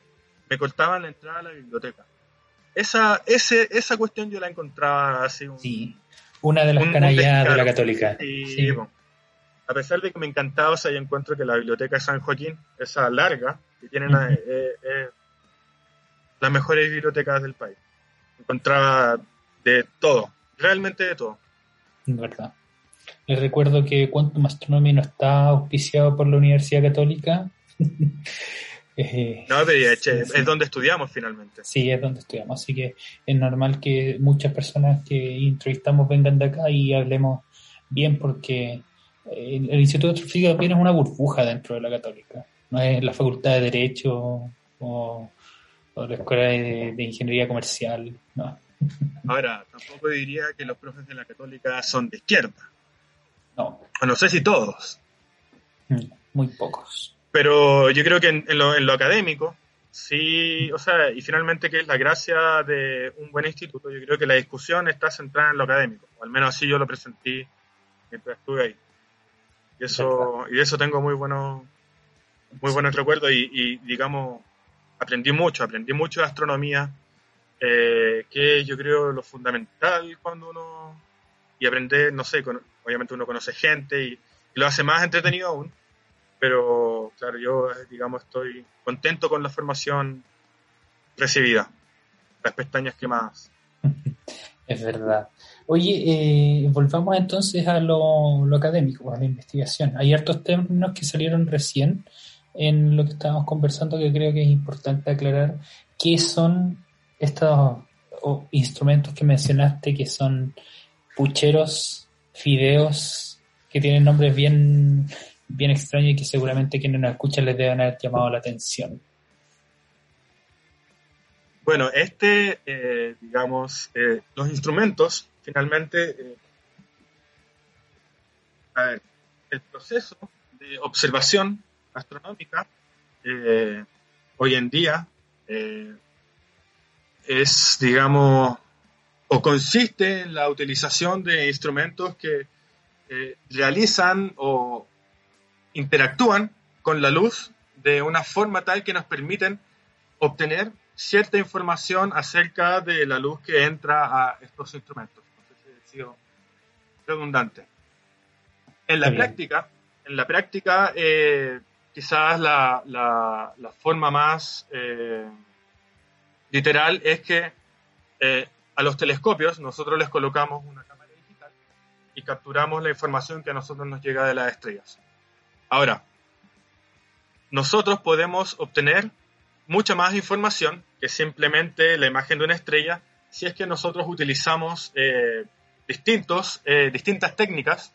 me cortaban la entrada a la biblioteca. Esa, ese, esa cuestión yo la encontraba así. sí, una de las canallas de la católica. sí. a pesar de que me encantaba, o sea, yo encuentro que la biblioteca de San Joaquín, esa larga, que tiene eh, eh, las mejores bibliotecas del país. Encontraba de todo, realmente de todo. verdad. Les recuerdo que Quantum Astronomy no está auspiciado por la Universidad Católica. Eh, no, es, donde estudiamos finalmente. Sí, es donde estudiamos, así que es normal que muchas personas que entrevistamos vengan de acá y hablemos bien porque el, Instituto de Astrofísica también es una burbuja dentro de la católica, no es la Facultad de Derecho o, la Escuela de, Ingeniería Comercial, no. Ahora, tampoco diría que los profes de la católica son de izquierda. No. no sé si todos. Mm, muy pocos. Pero yo creo que en, lo, académico, sí, o sea, y finalmente que es la gracia de un buen instituto, yo creo que la discusión está centrada en lo académico, o al menos así yo lo presenté mientras estuve ahí. Y eso, y de eso tengo muy buenos, muy buenos recuerdos y, digamos, aprendí mucho, aprendí mucho de astronomía, eh, que yo creo lo fundamental cuando uno, y aprender, no sé, obviamente uno conoce gente y lo hace más entretenido aún pero claro, yo, digamos, estoy contento con la formación recibida. Las pestañas quemadas. Es verdad. Oye, eh, volvamos entonces a lo, académico, a la investigación. Hay hartos términos que salieron recién en lo que estábamos conversando que creo que es importante aclarar. ¿Qué son estos instrumentos que mencionaste que son pucheros, fideos, que tienen nombres bien bien extraño y que seguramente quienes nos escuchan les deben haber llamado la atención. Bueno, este, eh, digamos, eh, los instrumentos, finalmente, eh, el proceso de observación astronómica hoy en día es, digamos, o consiste en la utilización de instrumentos que realizan o interactúan con la luz de una forma tal que nos permiten obtener cierta información acerca de la luz que entra a estos instrumentos. No sé si he sido redundante. En la práctica, en la práctica, eh, quizás la, la, forma más eh, literal es que eh, a los telescopios nosotros les colocamos una cámara digital y capturamos la información que a nosotros nos llega de las estrellas. Ahora, nosotros podemos obtener mucha más información que simplemente la imagen de una estrella si es que nosotros utilizamos eh, distintos, eh, distintas técnicas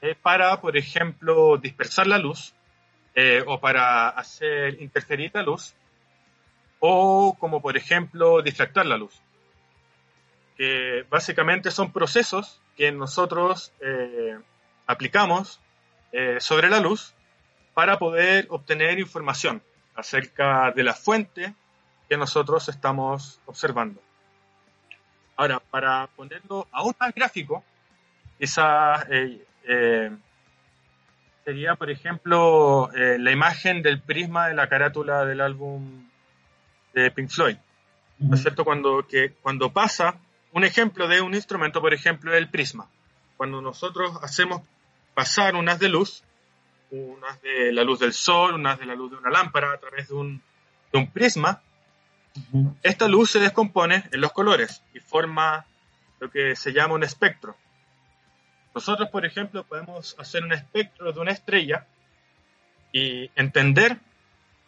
eh, para, por ejemplo, dispersar la luz o para hacer interferir la luz o como, por ejemplo, difractar la luz. Que básicamente son procesos que nosotros aplicamos eh, sobre la luz para poder obtener información acerca de la fuente que nosotros estamos observando. Ahora, para ponerlo aún más gráfico, esa eh, eh, sería, por ejemplo, eh, la imagen del prisma de la carátula del álbum de Pink Floyd. ¿No es cierto? Cuando, que, cuando pasa, un ejemplo de un instrumento, por ejemplo, es el prisma. Cuando nosotros hacemos pasar unas de luz, unas de la luz del sol, unas de la luz de una lámpara a través de un, de un prisma, esta luz se descompone en los colores y forma lo que se llama un espectro. Nosotros, por ejemplo, podemos hacer un espectro de una estrella y entender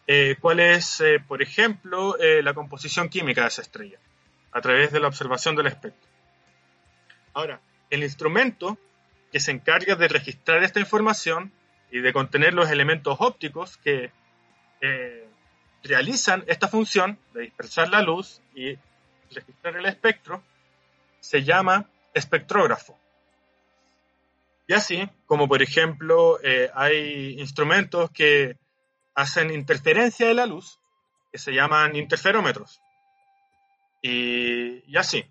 eh, cuál es, eh, por ejemplo, eh, la composición química de esa estrella a través de la observación del espectro. Ahora, el instrumento que se encarga de registrar esta información y de contener los elementos ópticos que realizan esta función de dispersar la luz y registrar el espectro se llama espectrógrafo. Y así, como por ejemplo, eh, hay instrumentos que hacen interferencia de la luz, que se llaman interferómetros. Y, así.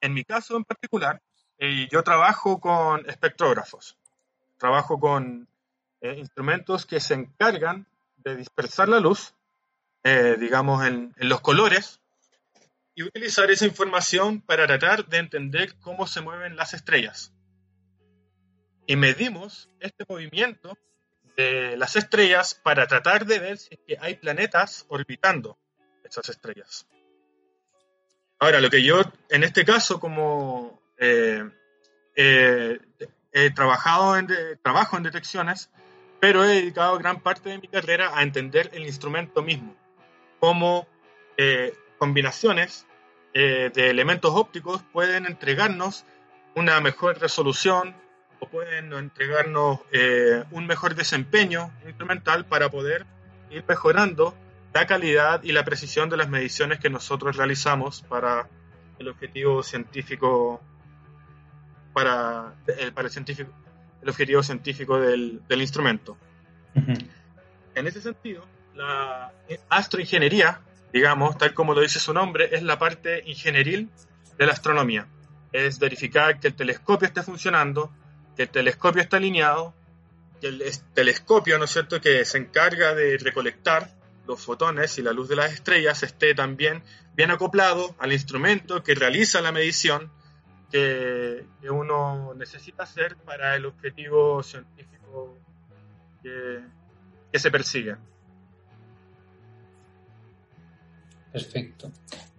En mi caso en particular, eh, yo trabajo con espectrógrafos. Trabajo con eh, instrumentos que se encargan de dispersar la luz, eh, digamos, en, los colores y utilizar esa información para tratar de entender cómo se mueven las estrellas. Y medimos este movimiento de las estrellas para tratar de ver si hay planetas orbitando esas estrellas. Ahora, lo que yo en este caso como eh, eh, he trabajado en trabajo en detecciones pero he dedicado gran parte de mi carrera a entender el instrumento mismo, cómo eh, combinaciones eh, de elementos ópticos pueden entregarnos una mejor resolución o pueden entregarnos eh, un mejor desempeño instrumental para poder ir mejorando la calidad y la precisión de las mediciones que nosotros realizamos para el objetivo científico para para el científico el objetivo científico del, instrumento. En ese sentido, la astroingeniería, digamos, tal como lo dice su nombre, es la parte ingenieril de la astronomía. Es verificar que el telescopio esté funcionando, que el telescopio está alineado, que el telescopio, ¿no es cierto?, que se encarga de recolectar los fotones y la luz de las estrellas esté también bien acoplado al instrumento que realiza la medición que, uno necesita hacer para el objetivo científico que, se persigue. Perfecto.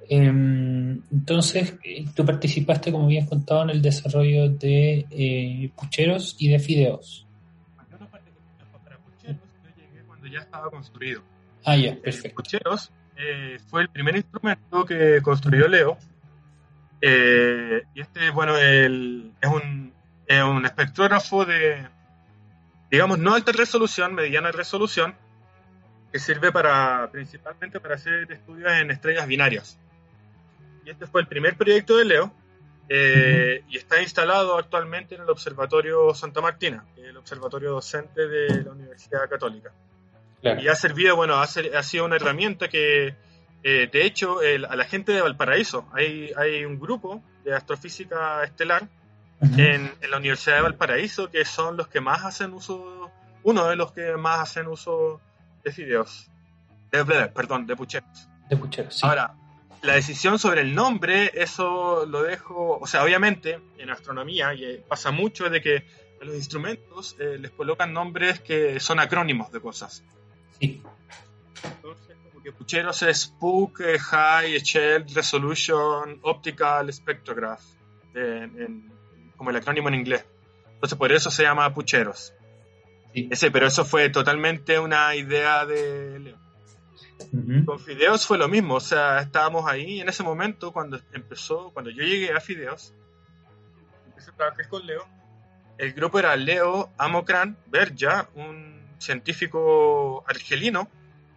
Em, entonces, tú participaste, como bien contado, en el desarrollo de eh, pucheros y de fideos. Yo no para pucheros, yo llegué cuando ya estaba construido. Ah, ya, perfecto. Pucheros eh, fue el primer instrumento que construyó Leo eh, y este, bueno, el, es, un, es un espectrógrafo de, digamos, no alta resolución, mediana resolución, que sirve para, principalmente para hacer estudios en estrellas binarias. Y este fue el primer proyecto de Leo, eh, y está instalado actualmente en el Observatorio Santa Martina, el observatorio docente de la Universidad Católica. Y ha servido, bueno, ha, ha sido una herramienta que eh, de hecho, a la gente de Valparaíso, hay, hay un grupo de astrofísica estelar en, la Universidad de Valparaíso que son los que más hacen uso, uno de los que más hacen uso de fideos, de, perdón, de pucheros. De pucheros, Ahora, la decisión sobre el nombre, eso lo dejo, o sea, obviamente en astronomía y pasa mucho de que a los instrumentos eh, les colocan nombres que son acrónimos de cosas. Sí. Entonces, que pucheros es PUC, High, Shell, Resolution, Optical Spectrograph, como el acrónimo en inglés. Entonces por eso se llama pucheros. Ese, pero eso fue totalmente una idea de Leo. Con Fideos fue lo mismo, o sea, estábamos ahí en ese momento cuando empezó, cuando yo llegué a Fideos, empecé a trabajar con Leo, el grupo era Leo Amokran Berja, un científico argelino,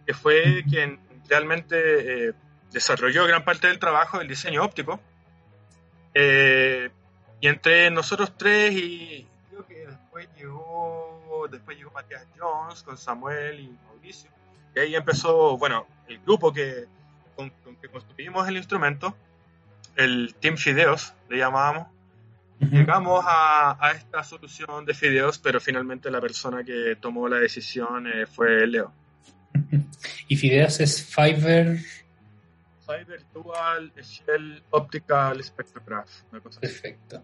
que fue quien realmente eh, desarrolló gran parte del trabajo del diseño óptico. Eh, y entre nosotros tres y creo que después llegó, después llegó Matías Jones con Samuel y Mauricio. Y ahí empezó, bueno, el grupo que con, que construimos el instrumento, el Team Fideos, le llamábamos, llegamos a, esta solución de Fideos, pero finalmente la persona que tomó la decisión eh, fue Leo. ¿Y Fideos es Fiverr? Fiverr Dual Shell Optical Spectrograph. Perfecto.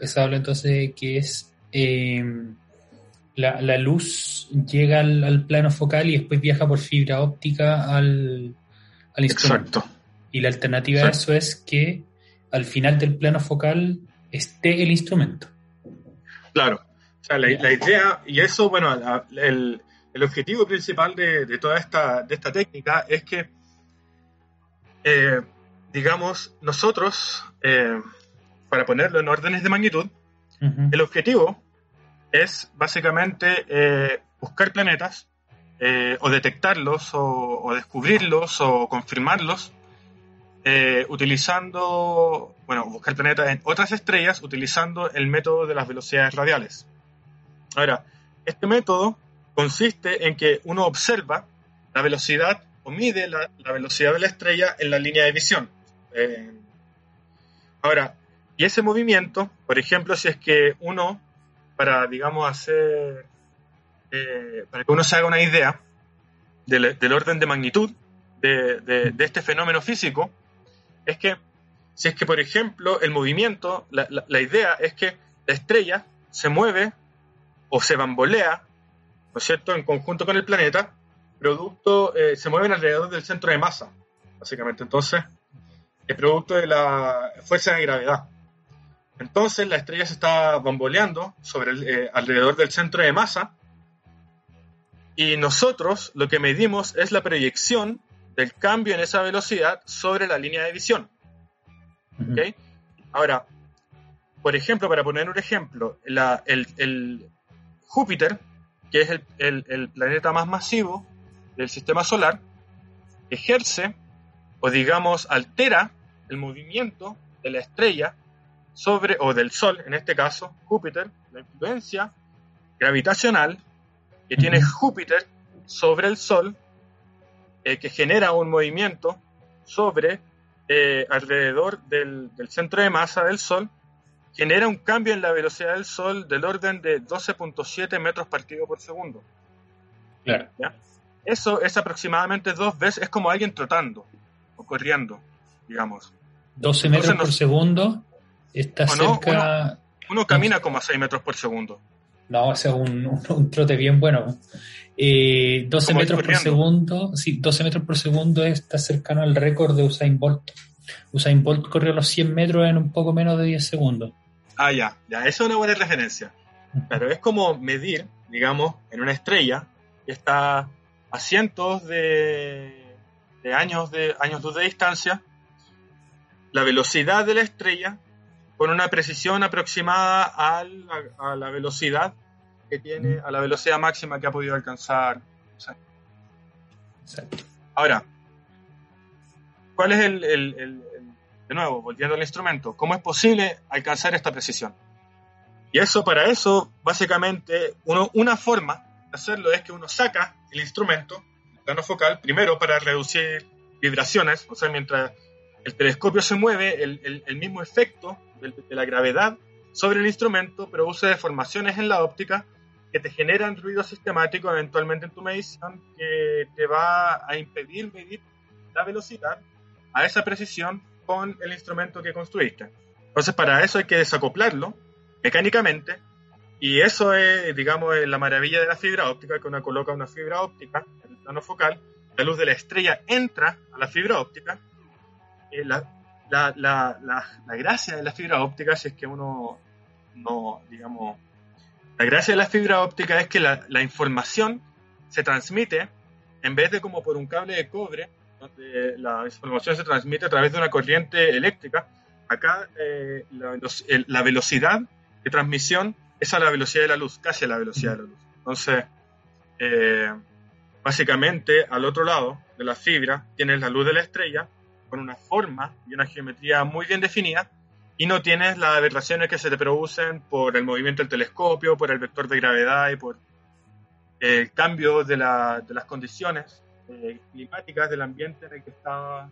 Eso habla entonces de que es em, la, luz llega al, plano focal y después viaja por fibra óptica al, al instrumento. Exacto. Y la alternativa a eso es que al final del plano focal esté el instrumento. Claro. O sea, la, idea, y eso, bueno, el, el, objetivo principal de, toda esta, de esta técnica es que, eh, digamos, nosotros, eh, para ponerlo en órdenes de magnitud, el objetivo es básicamente eh, buscar planetas o detectarlos o, descubrirlos o confirmarlos eh, utilizando, bueno, buscar planetas en otras estrellas utilizando el método de las velocidades radiales. Ahora, este método consiste en que uno observa la velocidad o mide la, velocidad de la estrella en la línea de visión. ahora, y ese movimiento, por ejemplo, si es que uno para, digamos, hacer, eh, para que uno se haga una idea del, orden de magnitud de, este fenómeno físico, es que si es que, por ejemplo, el movimiento, la, idea es que la estrella se mueve o se bambolea, ¿no es cierto?, en conjunto con el planeta, producto, eh, se mueven alrededor del centro de masa, básicamente. Entonces, es producto de la fuerza de gravedad. Entonces la estrella se está bamboleando sobre eh, alrededor del centro de masa y nosotros lo que medimos es la proyección del cambio en esa velocidad sobre la línea de visión. Ahora, por ejemplo, para poner un ejemplo, el, Júpiter, que es el planeta más masivo del sistema solar, ejerce o digamos altera el movimiento de la estrella sobre, o del Sol, en este caso, Júpiter, la influencia gravitacional que tiene Júpiter sobre el Sol, eh, que genera un movimiento sobre, eh, alrededor del, centro de masa del Sol, genera un cambio en la velocidad del Sol del orden de 12.7 metros partido por segundo. Claro. Eso es aproximadamente dos veces, es como alguien trotando o corriendo, digamos. 12 metros por segundo Está cerca. Uno, camina como a 6 metros por segundo. No, ese es un, trote bien bueno. Eh, 12 metros por segundo, sí, 12 metros por segundo está cercano al récord de Usain Bolt. Usain Bolt corrió los 100 metros en un poco menos de 10 segundos. Ah, ya, ya, eso es una buena referencia. Pero es como medir, digamos, en una estrella que está a cientos de, de años de años luz de distancia, la velocidad de la estrella con una precisión aproximada a la, velocidad que tiene, a la velocidad máxima que ha podido alcanzar. Ahora, ¿cuál es el, de nuevo, volviendo al instrumento, cómo es posible alcanzar esta precisión? Y eso, para eso, básicamente, uno, una forma de hacerlo es que uno saca el instrumento, el plano focal, primero para reducir vibraciones, o sea, mientras el telescopio se mueve, el, el mismo efecto de, la gravedad sobre el instrumento produce deformaciones en la óptica que te generan ruido sistemático eventualmente en tu medición que te va a impedir medir la velocidad a esa precisión con el instrumento que construiste. Entonces para eso hay que desacoplarlo mecánicamente y eso es, digamos, la maravilla de la fibra óptica, que uno coloca una fibra óptica en el plano focal, la luz de la estrella entra a la fibra óptica, y la, la, la, la, gracia de la fibra óptica es que uno no, digamos, la gracia de la fibra óptica es que la, la, información se transmite, en vez de como por un cable de cobre, donde la información se transmite a través de una corriente eléctrica, acá eh, la, velocidad de transmisión es a la velocidad de la luz, casi a la velocidad de la luz. Entonces, eh, básicamente, al otro lado de la fibra tienes la luz de la estrella con una forma y una geometría muy bien definida y no tienes las aberraciones que se te producen por el movimiento del telescopio, por el vector de gravedad y por el cambio de, las condiciones eh, climáticas del ambiente en el que está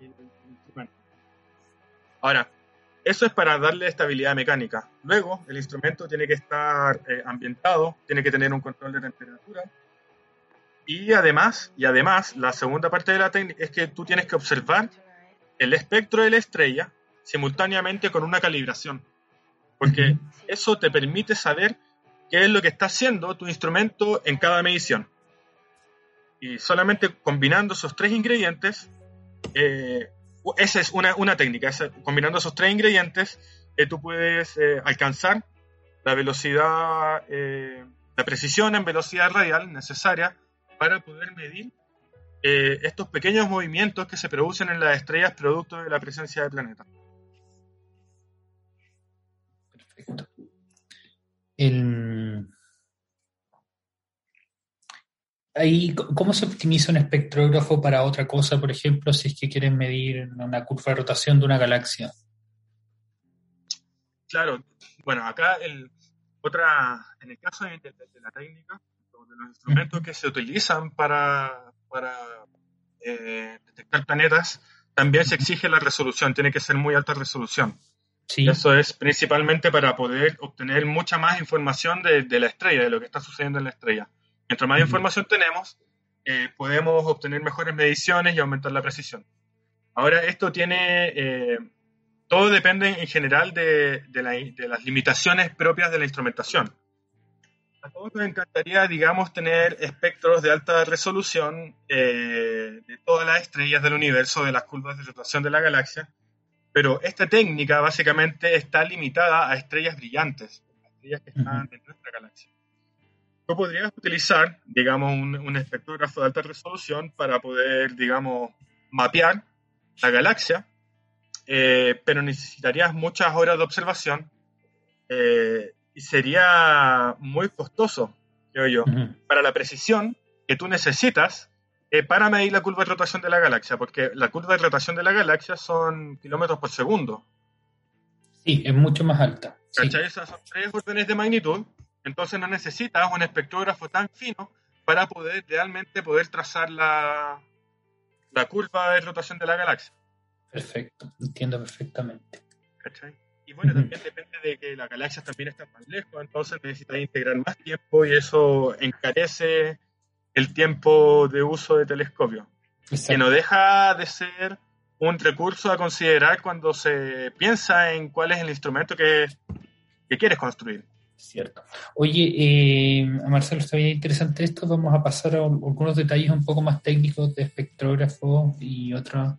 el instrumento. Ahora, eso es para darle estabilidad mecánica. Luego, el instrumento tiene que estar eh, ambientado, tiene que tener un control de temperatura. Y además, y además, la segunda parte de la técnica es que tú tienes que observar el espectro de la estrella simultáneamente con una calibración. Porque eso te permite saber qué es lo que está haciendo tu instrumento en cada medición. Y solamente combinando esos tres ingredientes, eh, esa es una, una técnica, combinando esos tres ingredientes, eh, tú puedes eh, alcanzar la velocidad, eh, la precisión en velocidad radial necesaria para poder medir estos pequeños movimientos que se producen en las estrellas producto de la presencia de planetas. Perfecto. El, Ahí, ¿Cómo se optimiza un espectrógrafo para otra cosa, por ejemplo, si es que quieren medir una curva de rotación de una galaxia? Claro, bueno, acá el, otra, en el caso de, la técnica, de los instrumentos que se utilizan para, para eh, detectar planetas, también se exige la resolución, tiene que ser muy alta resolución. Sí. Eso es principalmente para poder obtener mucha más información de la estrella, de lo que está sucediendo en la estrella. Mientras más información tenemos, eh, podemos obtener mejores mediciones y aumentar la precisión. Ahora, esto tiene, eh, todo depende en general de, las limitaciones propias de la instrumentación. A todos nos encantaría, digamos, tener espectros de alta resolución eh, de todas las estrellas del universo, de las curvas de rotación de la galaxia, pero esta técnica básicamente está limitada a estrellas brillantes, estrellas que están en nuestra galaxia. Tú podrías utilizar, digamos, un, espectrógrafo de alta resolución para poder, digamos, mapear la galaxia, eh, pero necesitarías muchas horas de observación eh, y sería muy costoso, creo yo, para la precisión que tú necesitas eh, para medir la curva de rotación de la galaxia, porque la curva de rotación de la galaxia son kilómetros por segundo. Sí, es mucho más alta. ¿Cachai? Esas son tres órdenes de magnitud entonces no necesitas un espectrógrafo tan fino para poder realmente poder trazar la, la curva de rotación de la galaxia. Perfecto, entiendo perfectamente. Y bueno, también depende de que la galaxia también está más lejos, entonces necesitas integrar más tiempo y eso encarece el tiempo de uso de telescopio. Que no deja de ser un recurso a considerar cuando se piensa en cuál es el instrumento que, que quieres construir. Cierto. Oye, eh, Marcelo, está bien interesante esto. Vamos a pasar a algunos detalles un poco más técnicos de espectrógrafo y otros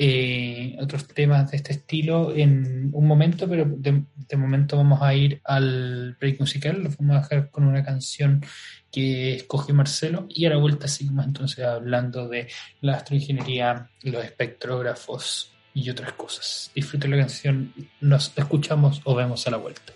eh, otros temas de este estilo en un momento, pero de, momento vamos a ir al break musical. Lo vamos a dejar con una canción que escogió Marcelo y a la vuelta seguimos entonces hablando de la astroingeniería, los espectrógrafos y otras cosas. Disfruten la canción, nos escuchamos o vemos a la vuelta.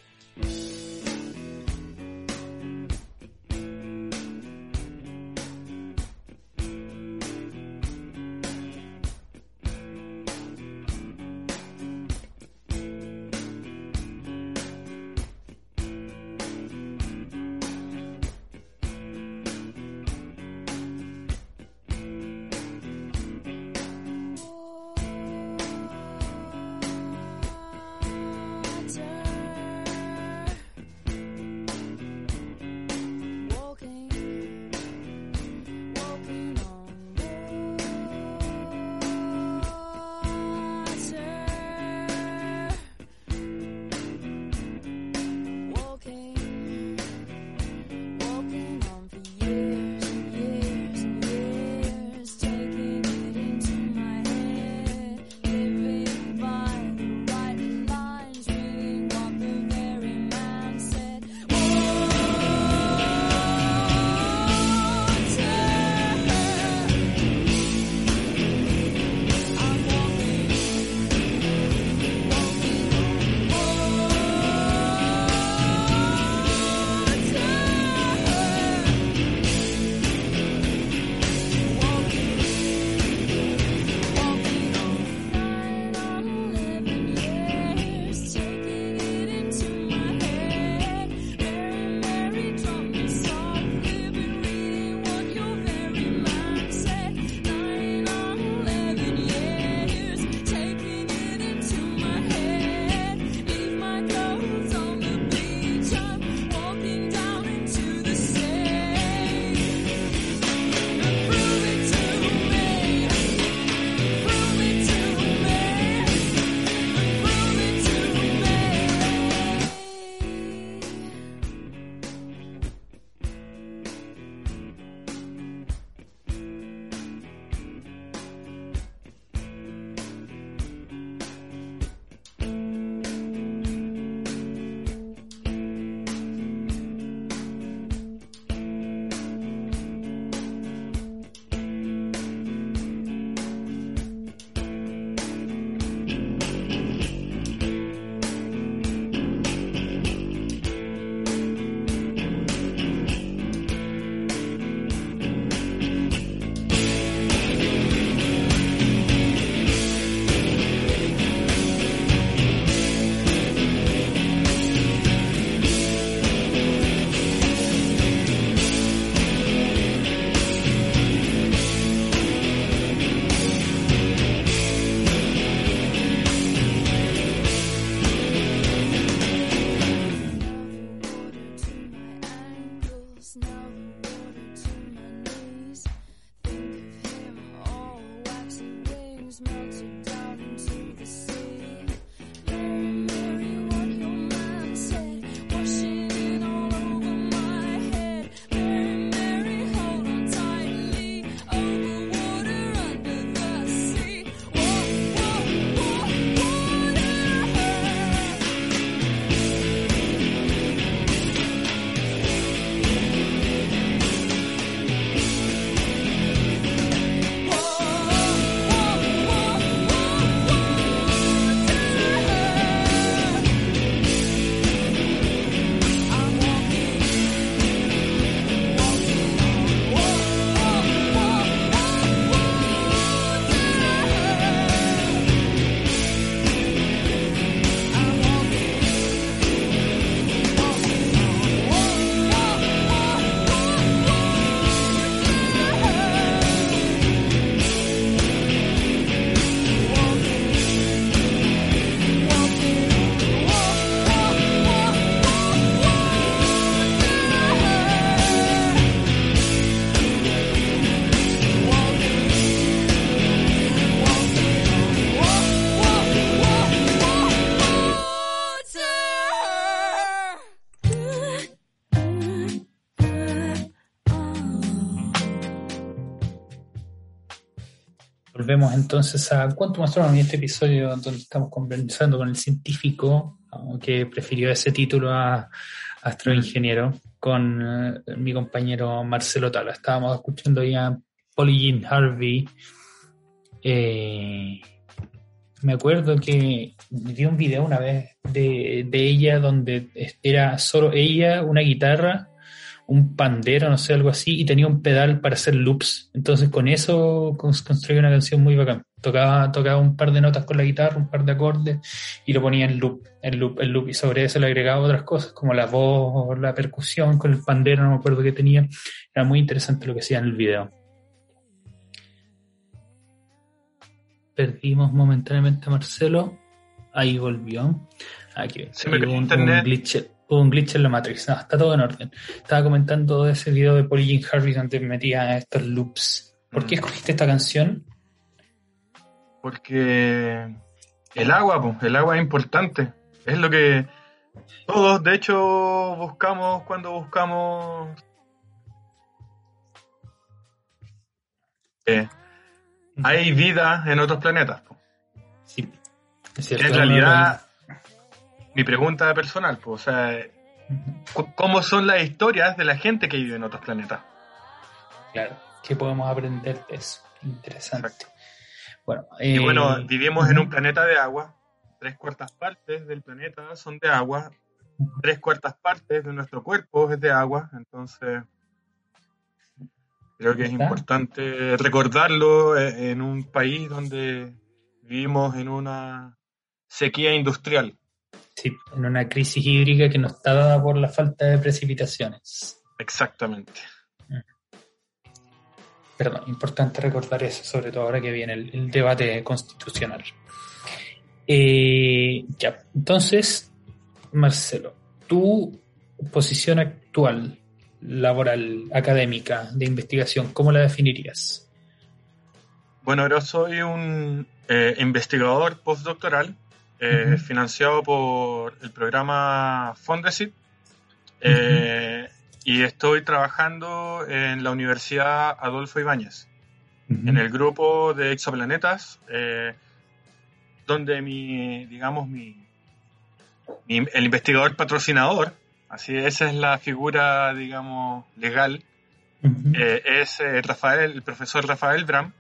Volvemos entonces a Quantum Astronomy, este episodio donde estamos conversando con el científico, que prefirió ese título a astroingeniero, con eh, mi compañero Marcelo Tala. Estábamos escuchando ya Polly Jean Harvey. Eh, me acuerdo que vi un video una vez de, de ella donde era solo ella, una guitarra un pandero, no sé, algo así, y tenía un pedal para hacer loops. Entonces con eso construí una canción muy bacán. Tocaba, tocaba un par de notas con la guitarra, un par de acordes, y lo ponía en loop, en loop, en loop, y sobre eso le agregaba otras cosas, como la voz, la percusión con el pandero, no me acuerdo qué tenía. Era muy interesante lo que hacía en el video. Perdimos momentáneamente a Marcelo. Ahí volvió. Aquí. Se me un, internet. glitch, un glitch en la Matrix. No, está todo en orden. Estaba comentando ese video de Polly Jean Harvey donde metía estos loops. ¿Por qué mm. escogiste esta canción? Porque el agua, el agua es importante. Es lo que todos, de hecho, buscamos cuando buscamos. Eh, hay vida en otros planetas. Sí, es cierto. En realidad, mi pregunta personal, pues, o sea, ¿cómo son las historias de la gente que vive en otros planetas? Claro, ¿qué podemos aprender de eso? Interesante. Bueno, y bueno, eh, vivimos en un planeta de agua, tres cuartas partes del planeta son de agua, tres cuartas partes de nuestro cuerpo es de agua, entonces creo que es importante recordarlo eh, en un país donde vivimos en una sequía industrial. Sí, en una crisis hídrica que no está dada por la falta de precipitaciones. Exactamente. Mm. Perdón, importante recordar eso, sobre todo ahora que viene el, debate constitucional. Eh, ya, entonces, Marcelo, tu posición actual, laboral, académica, de investigación, ¿cómo la definirías? Bueno, yo soy un eh, investigador postdoctoral eh, financiado por el programa Fondesit. Eh, y estoy trabajando en la Universidad Adolfo Ibáñez, en el grupo de exoplanetas, eh, donde mi, digamos, mi, el investigador patrocinador, así esa es la figura, digamos, legal, es Rafael, el profesor Rafael Bram.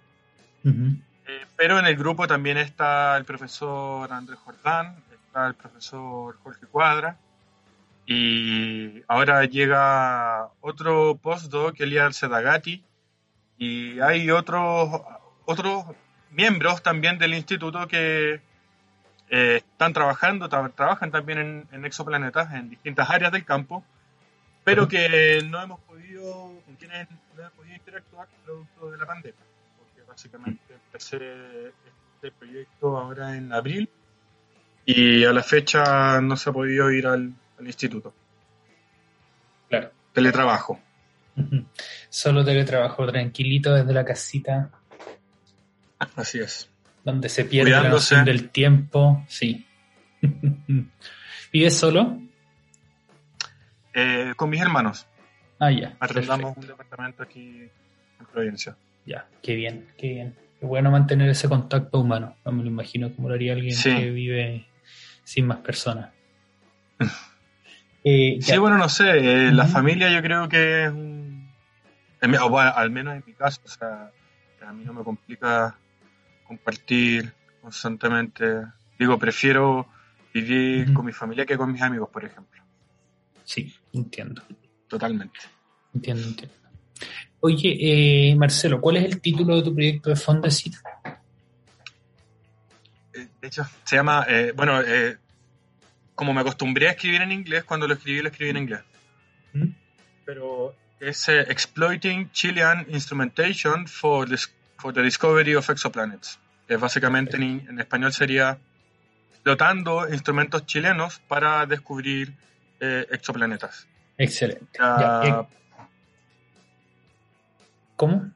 Pero en el grupo también está el profesor Andrés Jordán, está el profesor Jorge Cuadra, y ahora llega otro postdoc, Eliar Sedagati, y hay otros, otros miembros también del instituto que eh, están trabajando, trabajan también en, exoplanetas en distintas áreas del campo, pero que no hemos podido, con quienes no hemos podido interactuar producto de la pandemia básicamente empecé este proyecto ahora en abril y a la fecha no se ha podido ir al, instituto. Claro. Teletrabajo. Solo teletrabajo, tranquilito desde la casita. Así es. Donde se pierde la noción del tiempo, sí. ¿Vives solo? Eh, con mis hermanos. Ah, ya. Arrendamos un departamento aquí en Provincia. Ya, qué bien, qué bien. Qué bueno mantener ese contacto humano. No me lo imagino como lo haría alguien que vive sin más personas. Eh, sí, bueno, no sé. Eh, la familia yo creo que es un... al menos en mi caso, o sea, a mí no me complica compartir constantemente. Digo, prefiero vivir con mi familia que con mis amigos, por ejemplo. Sí, entiendo. Totalmente. Entiendo, entiendo. Oye, eh, Marcelo, ¿cuál es el título de tu proyecto de Fondesit? Eh, de hecho, se llama, eh, bueno, como me acostumbré a escribir en inglés, cuando lo escribí, lo escribí en inglés. ¿Mm? Pero es Exploiting Chilean Instrumentation for, the Discovery of Exoplanets. Que básicamente en, español sería explotando instrumentos chilenos para descubrir exoplanetas. Excelente. ¿Cómo?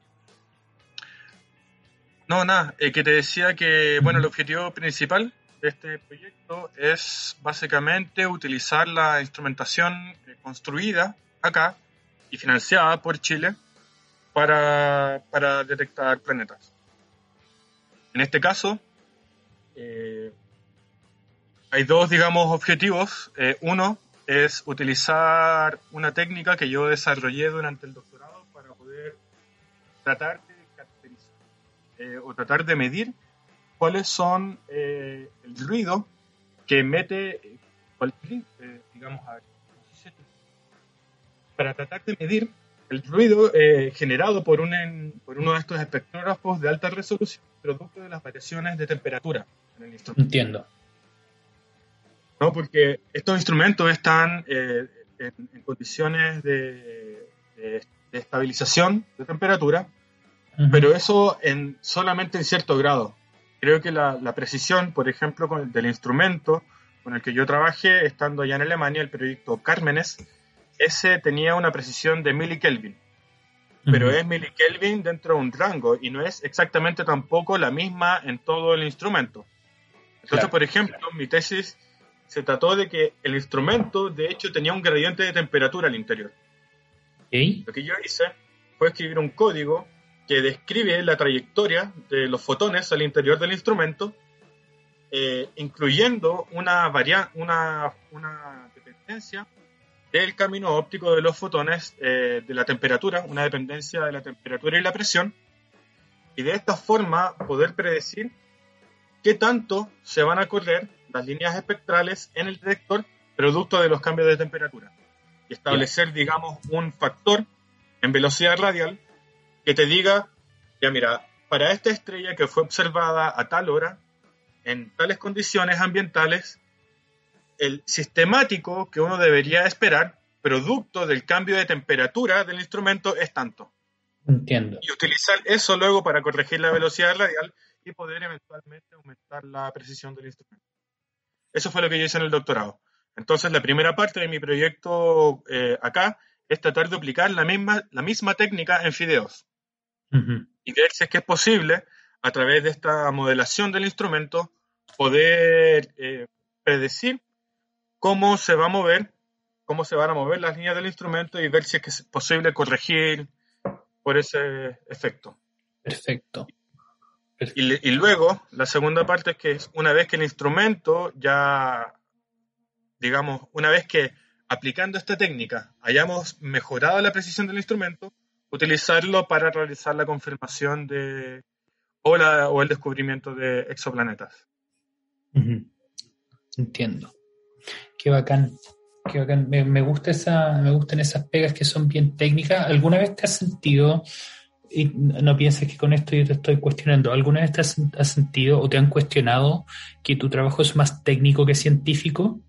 No, nada, eh, que te decía que, bueno, el objetivo principal de este proyecto es básicamente utilizar la instrumentación eh, construida acá y financiada por Chile para, detectar planetas. En este caso, eh, hay dos, digamos, objetivos. Eh, uno es utilizar una técnica que yo desarrollé durante el doctorado para poder tratar de caracterizar eh, o tratar de medir cuáles son el ruido que emite, digamos, para tratar de medir el ruido eh, generado por, un, por uno de estos espectrógrafos de alta resolución, producto de las variaciones de temperatura en el instrumento. Entiendo. ¿No? Porque estos instrumentos están eh, en, condiciones de, estabilización de temperatura, pero eso en, solamente en cierto grado. Creo que la, precisión, por ejemplo, con, del instrumento con el que yo trabajé estando allá en Alemania, el proyecto Cármenes, ese tenía una precisión de milikelvin, pero es milikelvin dentro de un rango y no es exactamente tampoco la misma en todo el instrumento. Entonces, por ejemplo, mi tesis se trató de que el instrumento, de hecho, tenía un gradiente de temperatura al interior. Lo que yo hice fue escribir un código que describe la trayectoria de los fotones al interior del instrumento, eh, incluyendo una, una, una dependencia del camino óptico de los fotones eh, de la temperatura, una dependencia de la temperatura y la presión, y de esta forma poder predecir qué tanto se van a correr las líneas espectrales en el detector producto de los cambios de temperatura. Y establecer, digamos, un factor en velocidad radial que te diga, ya mira, para esta estrella que fue observada a tal hora, en tales condiciones ambientales, el sistemático que uno debería esperar, producto del cambio de temperatura del instrumento, es tanto. Entiendo. Y utilizar eso luego para corregir la velocidad radial y poder eventualmente aumentar la precisión del instrumento. Eso fue lo que yo hice en el doctorado. Entonces, la primera parte de mi proyecto eh, acá es tratar de aplicar la misma, la misma técnica en fideos y ver si es que es posible, a través de esta modelación del instrumento, poder eh, predecir cómo se va a mover, cómo se van a mover las líneas del instrumento y ver si es, posible corregir por ese efecto. Perfecto. Y, luego, la segunda parte es que una vez que el instrumento ya, digamos, una vez que aplicando esta técnica hayamos mejorado la precisión del instrumento, utilizarlo para realizar la confirmación de o, o el descubrimiento de exoplanetas. Entiendo. Qué bacán. Qué bacán. Me, gusta esa, me gustan esas pegas que son bien técnicas. ¿Alguna vez te has sentido, y no pienses que con esto yo te estoy cuestionando, ¿alguna vez te has, sentido o te han cuestionado que tu trabajo es más técnico que científico?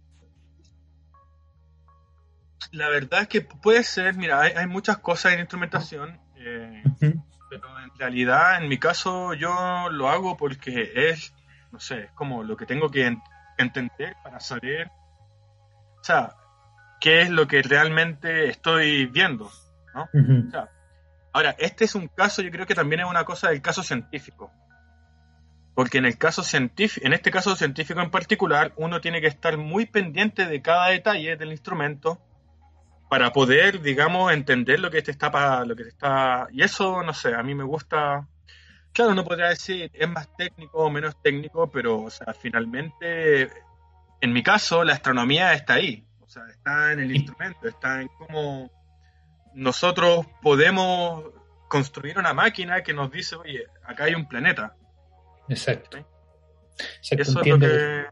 La verdad es que puede ser, mira, hay, muchas cosas en instrumentación, eh, pero en realidad, en mi caso, yo lo hago porque es, no sé, es como lo que tengo que entender para saber o sea, qué es lo que realmente estoy viendo, ¿no? ahora, este es un caso, yo creo que también es una cosa del caso científico. Porque en el caso científico, en este caso científico en particular, uno tiene que estar muy pendiente de cada detalle del instrumento para poder, digamos, entender lo que te está lo que te está y eso no sé, a mí me gusta claro, no podría decir es más técnico o menos técnico, pero o sea, finalmente en mi caso, la astronomía está ahí, o sea, está en el instrumento, está en cómo nosotros podemos construir una máquina que nos dice, oye, acá hay un planeta. Exacto. Eso es lo que...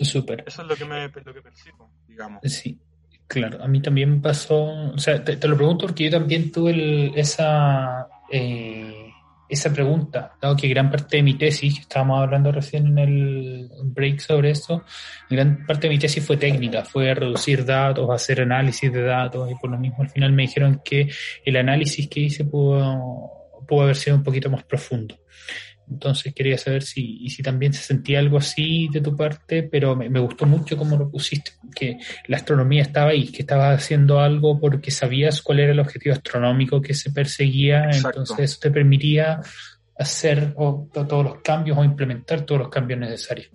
Súper. Eso es lo que, me, lo que percibo, digamos. Sí, claro. A mí también pasó, o sea, te, lo pregunto porque yo también tuve esa... Eh, esa pregunta, dado que gran parte de mi tesis, estábamos hablando recién en el break sobre esto, gran parte de mi tesis fue técnica, fue reducir datos, hacer análisis de datos, y por lo mismo al final me dijeron que el análisis que hice pudo, pudo haber sido un poquito más profundo. Entonces quería saber si, y si también se sentía algo así de tu parte, pero me, gustó mucho cómo lo pusiste, que la astronomía estaba ahí, que estabas haciendo algo porque sabías cuál era el objetivo astronómico que se perseguía, entonces eso te permitía hacer todos los cambios o implementar todos los cambios necesarios.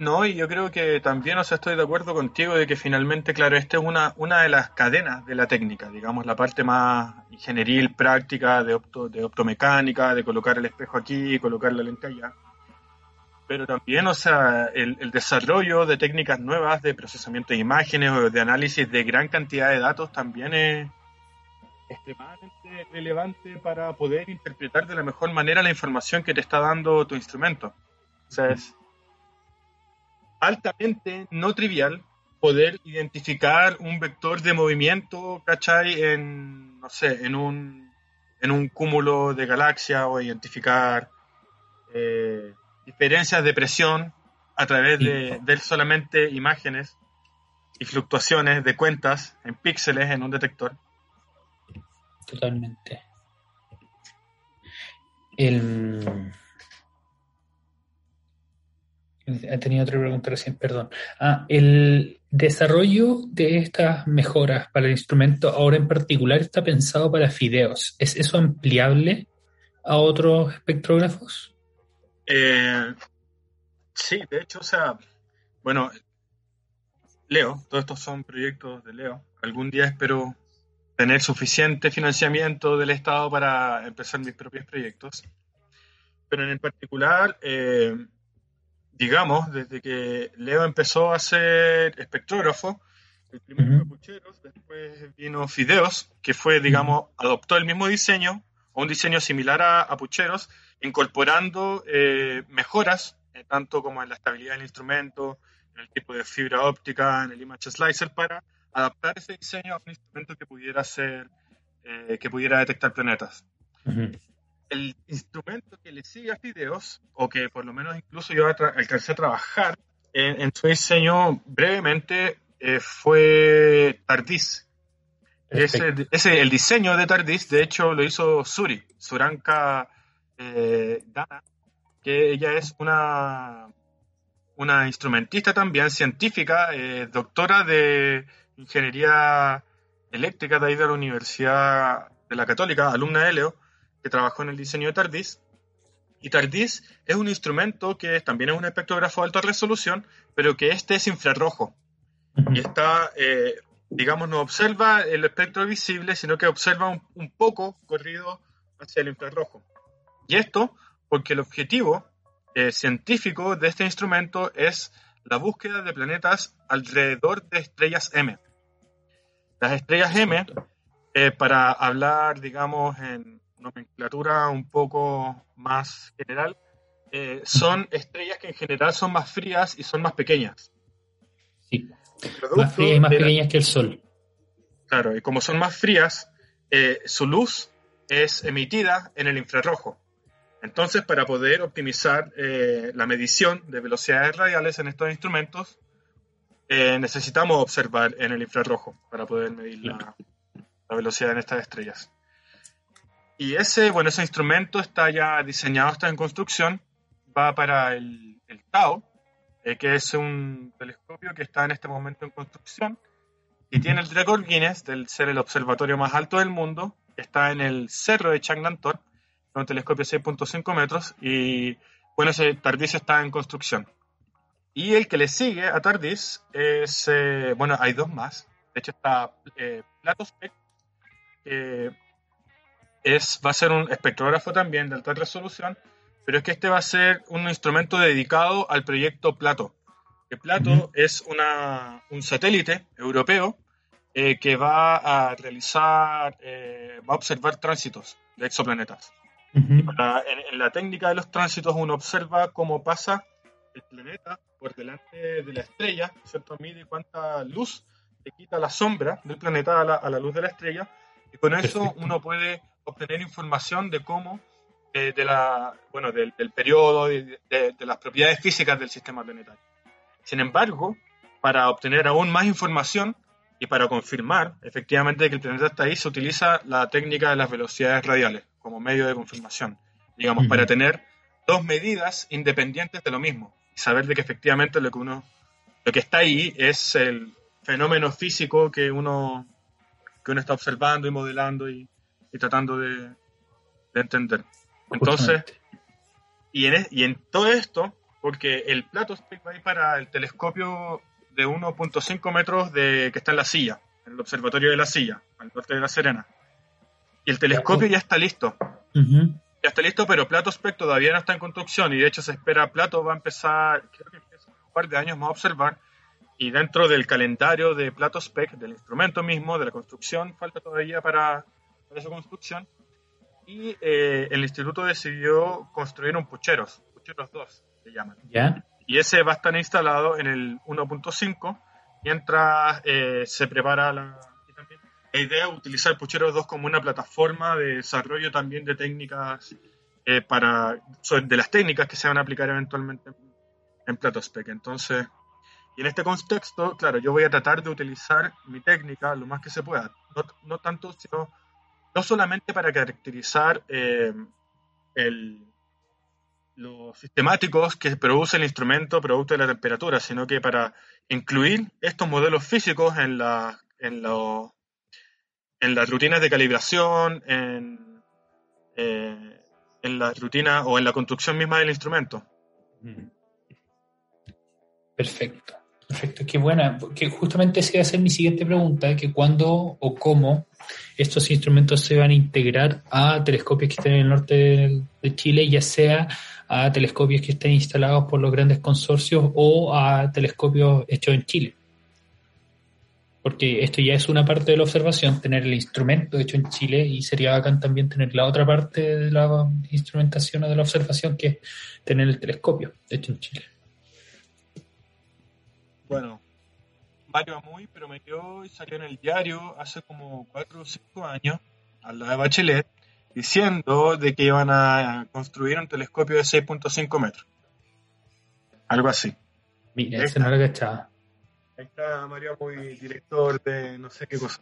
No, y yo creo que también, o sea, estoy de acuerdo contigo de que finalmente, claro, esta es una, una de las cadenas de la técnica, digamos, la parte más ingenieril, práctica, de, opto, de optomecánica, de colocar el espejo aquí, colocar la lente allá. Pero también, o sea, el, el desarrollo de técnicas nuevas de procesamiento de imágenes o de análisis de gran cantidad de datos también es extremadamente relevante para poder interpretar de la mejor manera la información que te está dando tu instrumento. O sea, es altamente no trivial poder identificar un vector de movimiento, ¿cachai? En, no sé, en un, en un cúmulo de galaxias o identificar eh, diferencias de presión a través de ver solamente imágenes y fluctuaciones de cuentas en píxeles en un detector. Totalmente. El, He tenido otra pregunta recién, perdón. Ah, el desarrollo de estas mejoras para el instrumento ahora en particular está pensado para fideos. ¿Es eso ampliable a otros espectrógrafos? Eh, sí, de hecho, o sea, bueno, Leo, todos estos son proyectos de Leo. Algún día espero tener suficiente financiamiento del Estado para empezar mis propios proyectos. Pero en el particular, eh, digamos, desde que Leo empezó a ser espectrógrafo, el primero fue Pucheros, después vino Fideos, que fue, digamos, adoptó el mismo diseño, o un diseño similar a, Pucheros, incorporando eh, mejoras, eh, tanto como en la estabilidad del instrumento, en el tipo de fibra óptica, en el image slicer, para adaptar ese diseño a un instrumento que pudiera ser, eh, que pudiera detectar planetas el instrumento que le sigue a Fideos, o que por lo menos incluso yo alcancé a trabajar en, su diseño brevemente, eh, fue Tardis. Ese, el diseño de Tardis, de hecho, lo hizo Suri, Suranka eh, Dana, que ella es una, una instrumentista también, científica, eh, doctora de ingeniería eléctrica de ahí de la Universidad de la Católica, alumna de Leo que trabajó en el diseño de TARDIS. Y TARDIS es un instrumento que también es un espectrógrafo de alta resolución, pero que este es infrarrojo. Y está, eh, digamos, no observa el espectro visible, sino que observa un, poco corrido hacia el infrarrojo. Y esto porque el objetivo eh, científico de este instrumento es la búsqueda de planetas alrededor de estrellas M. Las estrellas M, eh, para hablar, digamos, en, nomenclatura un poco más general, eh, son estrellas que en general son más frías y son más pequeñas. Sí, más frías y más pequeñas que el Sol. Claro, y como son más frías, eh, su luz es emitida en el infrarrojo. Entonces, para poder optimizar eh, la medición de velocidades radiales en estos instrumentos, necesitamos observar en el infrarrojo para poder medir la, la velocidad en estas estrellas. Y ese, bueno, ese instrumento está ya diseñado, está en construcción, va para el, el TAO, eh, que es un telescopio que está en este momento en construcción y tiene el récord Guinness del ser el observatorio más alto del mundo, que está en el cerro de Changnan-Tor, un telescopio de 6.5 metros y bueno, ese TARDIS está en construcción. Y el que le sigue a TARDIS es, eh, bueno, hay dos más, de hecho está eh, Platospec, que es, va a ser un espectrógrafo también de alta resolución, pero es que este va a ser un instrumento dedicado al proyecto Plato. Que Plato es una, un satélite europeo eh, que va a realizar, eh, va a observar tránsitos de exoplanetas. en, la técnica de los tránsitos uno observa cómo pasa el planeta por delante de la estrella, ¿cierto? Mide cuánta luz le quita la sombra del planeta a la, a la luz de la estrella y con eso uno puede obtener información de cómo, eh, de la, bueno, del, periodo, de, de, las propiedades físicas del sistema planetario. Sin embargo, para obtener aún más información y para confirmar efectivamente que el planeta está ahí, se utiliza la técnica de las velocidades radiales como medio de confirmación, digamos, para tener dos medidas independientes de lo mismo y saber de que efectivamente lo que uno, lo que está ahí es el fenómeno físico que uno, que uno está observando y modelando y, y tratando de, entender. Entonces, y en, y en todo esto, porque el plato va para el telescopio de 1.5 metros de, que está en la silla, en el observatorio de la silla, al norte de La Serena. Y el telescopio ya está listo. Ya está listo, pero Platospec todavía no está en construcción y de hecho se espera, Plato va a empezar, creo que empieza un par de años más a observar y dentro del calendario de Platospec, del instrumento mismo, de la construcción, falta todavía para, para su construcción. Y eh, el instituto decidió construir un pucheros, pucheros 2, se llaman. ¿Ya? Y ese va a estar instalado en el 1.5 mientras eh, se prepara la, la idea es utilizar Pucheros 2 como una plataforma de desarrollo también de técnicas eh, para de las técnicas que se van a aplicar eventualmente en Platospec. Entonces, y en este contexto, claro, yo voy a tratar de utilizar mi técnica lo más que se pueda. No, tanto, sino no solamente para caracterizar eh, los sistemáticos que produce el instrumento producto de la temperatura, sino que para incluir estos modelos físicos en, la, en, los en las rutinas de calibración, en, eh, en la rutina o en la construcción misma del instrumento. Perfecto, perfecto, qué buena, porque justamente esa iba a ser mi siguiente pregunta, que cuándo o cómo estos instrumentos se van a integrar a telescopios que estén en el norte de Chile, ya sea a telescopios que estén instalados por los grandes consorcios o a telescopios hechos en Chile porque esto ya es una parte de la observación, tener el instrumento hecho en Chile y sería bacán también tener la otra parte de la instrumentación o de la observación que es tener el telescopio hecho en Chile. Bueno, Mario Amuy prometió y salió en el diario hace como 4 o 5 años, a la de Bachelet, diciendo de que iban a construir un telescopio de 6.5 metros. Algo así. Mira, ese no lo cachaba. Ahí está Mario muy director de no sé qué cosa.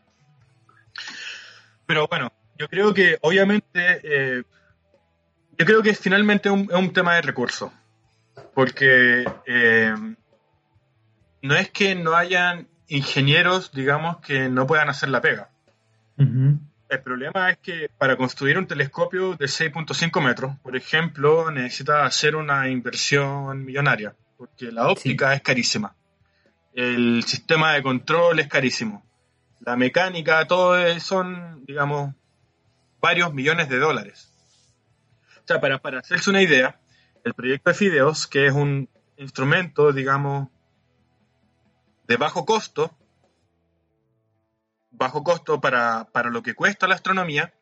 Pero bueno, yo creo que obviamente, eh, yo creo que finalmente es un, tema de recursos. Porque eh, no es que no hayan ingenieros, digamos, que no puedan hacer la pega. El problema es que para construir un telescopio de 6.5 metros, por ejemplo, necesita hacer una inversión millonaria, porque la óptica es carísima el sistema de control es carísimo. La mecánica, todo son, digamos, varios millones de dólares. O sea, para, para hacerse una idea, el proyecto de Fideos, que es un instrumento, digamos, de bajo costo, bajo costo para, lo que cuesta la astronomía,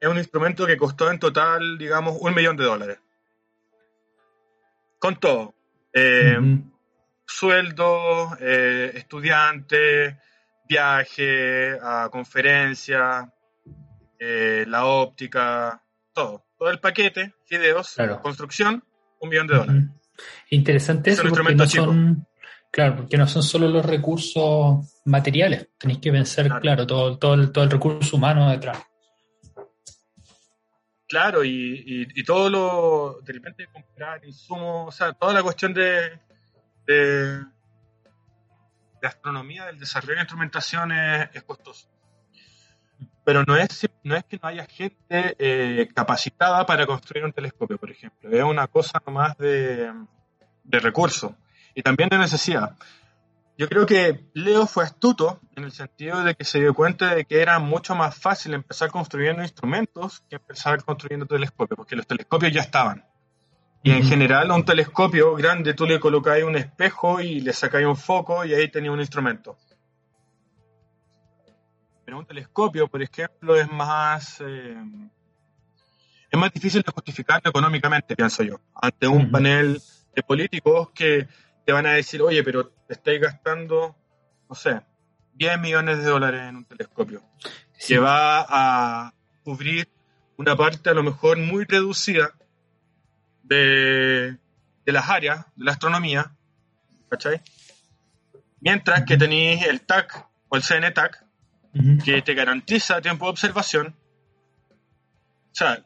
es un instrumento que costó en total, digamos, un millón de dólares. Con todo. Eh, sueldo, eh, estudiante, viaje a conferencia, eh, la óptica, todo. Todo el paquete, videos, construcción, un millón de dólares. Interesante eso, porque no son, claro, porque no son solo los recursos materiales, tenéis que pensar, claro, todo, todo, el, todo el recurso humano detrás. Claro, y, y todo lo, de repente comprar insumos, o sea, toda la cuestión de, de, astronomía, del desarrollo de instrumentación es, costoso. Pero no es, no es que no haya gente eh, capacitada para construir un telescopio, por ejemplo. Es una cosa más de, de recursos y también de necesidad. Yo creo que Leo fue astuto en el sentido de que se dio cuenta de que era mucho más fácil empezar construyendo instrumentos que empezar construyendo telescopios, porque los telescopios ya estaban. Y en general a un telescopio grande tú le colocáis un espejo y le sacáis un foco y ahí tenía un instrumento. Pero un telescopio, por ejemplo, es más eh, es más difícil de justificarlo económicamente, pienso yo, ante un panel de políticos que te van a decir, oye, pero te estáis gastando, no sé, 10 millones de dólares en un telescopio, que va a cubrir una parte a lo mejor muy reducida de, las áreas de la astronomía, ¿cachai? Mientras que tenéis el TAC o el CNTAC, que te garantiza tiempo de observación. O sea,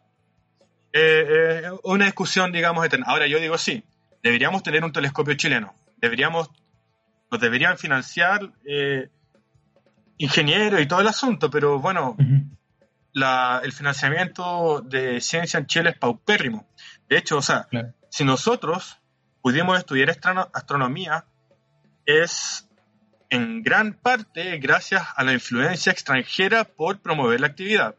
eh, eh, una discusión, digamos, eterna. Ahora yo digo sí, deberíamos tener un telescopio chileno. Deberíamos, nos deberían financiar eh, ingenieros y todo el asunto, pero bueno, el financiamiento de ciencia en Chile es paupérrimo. De hecho, o sea, si nosotros pudimos estudiar astronomía es en gran parte gracias a la influencia extranjera por promover la actividad.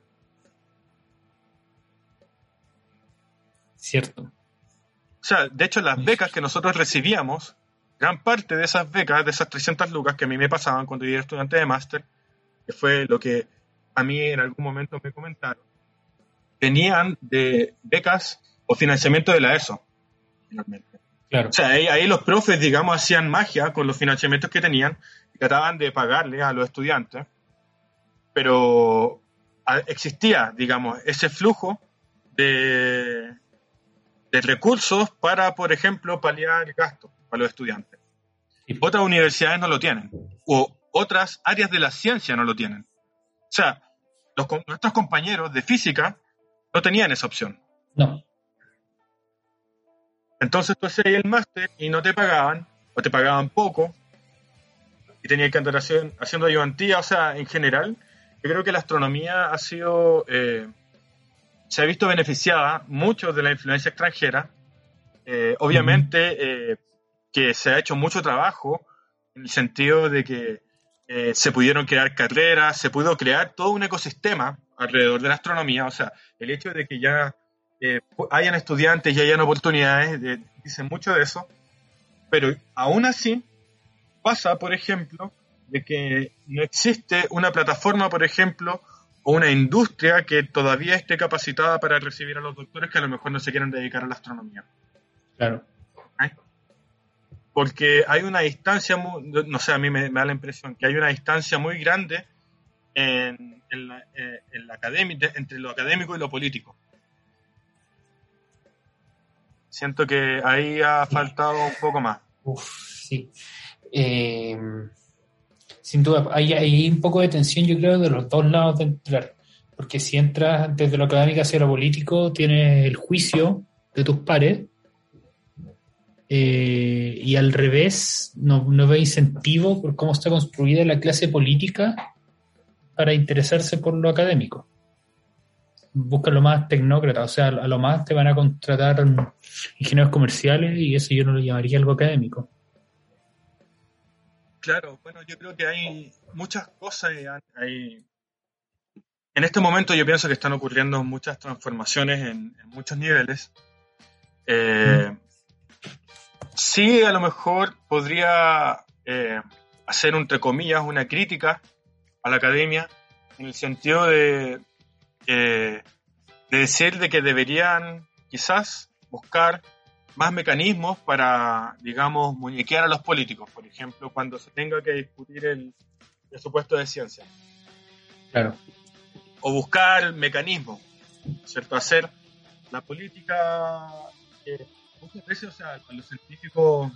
Cierto. O sea, de hecho, las becas que nosotros recibíamos, gran parte de esas becas, de esas 300 lucas que a mí me pasaban cuando yo era estudiante de máster, que fue lo que a mí en algún momento me comentaron, venían de becas o financiamiento de la ESO, finalmente. Claro. O sea, ahí, los profes, digamos, hacían magia con los financiamientos que tenían y trataban de pagarle a los estudiantes, pero existía, digamos, ese flujo de, de recursos para, por ejemplo, paliar el gasto para los estudiantes. Y otras universidades no lo tienen, o otras áreas de la ciencia no lo tienen. O sea, los, nuestros compañeros de física no tenían esa opción. No. Entonces tú hacías el máster y no te pagaban, o te pagaban poco, y tenías que andar haciendo, haciendo ayudantía, o sea, en general, yo creo que la astronomía ha sido, eh, se ha visto beneficiada mucho de la influencia extranjera. Eh, obviamente eh, que se ha hecho mucho trabajo en el sentido de que se pudieron crear carreras, se pudo crear todo un ecosistema alrededor de la astronomía, o sea, el hecho de que ya eh, hayan estudiantes y hayan oportunidades, de, dicen mucho de eso, pero aún así pasa, por ejemplo, de que no existe una plataforma, por ejemplo, una industria que todavía esté capacitada para recibir a los doctores que a lo mejor no se quieran dedicar a la astronomía. Claro. ¿Eh? Porque hay una distancia, no sé, a mí me, da la impresión que hay una distancia muy grande en, la, eh, academia, entre lo académico y lo político. Siento que ahí ha faltado un poco más. Uf, sí. Eh, sin duda, hay, hay, un poco de tensión, yo creo, de los dos lados de entrar. Porque si entras desde lo académico hacia lo político, tienes el juicio de tus pares. Eh, y al revés, no, no ve incentivo por cómo está construida la clase política para interesarse por lo académico buscan lo más tecnócrata, o sea, a lo más te van a contratar ingenieros comerciales y eso yo no lo llamaría algo académico. Claro, bueno, yo creo que hay muchas cosas. Hay... En este momento yo pienso que están ocurriendo muchas transformaciones en, muchos niveles. Eh, sí, a lo mejor podría eh, hacer, entre comillas, una crítica a la academia en el sentido de, de decir de que deberían quizás buscar más mecanismos para, digamos, muñequear a los políticos, por ejemplo, cuando se tenga que discutir el presupuesto de ciencia. Claro. O buscar mecanismos, ¿cierto? Hacer la política, eh, muchas veces, o sea, los científicos,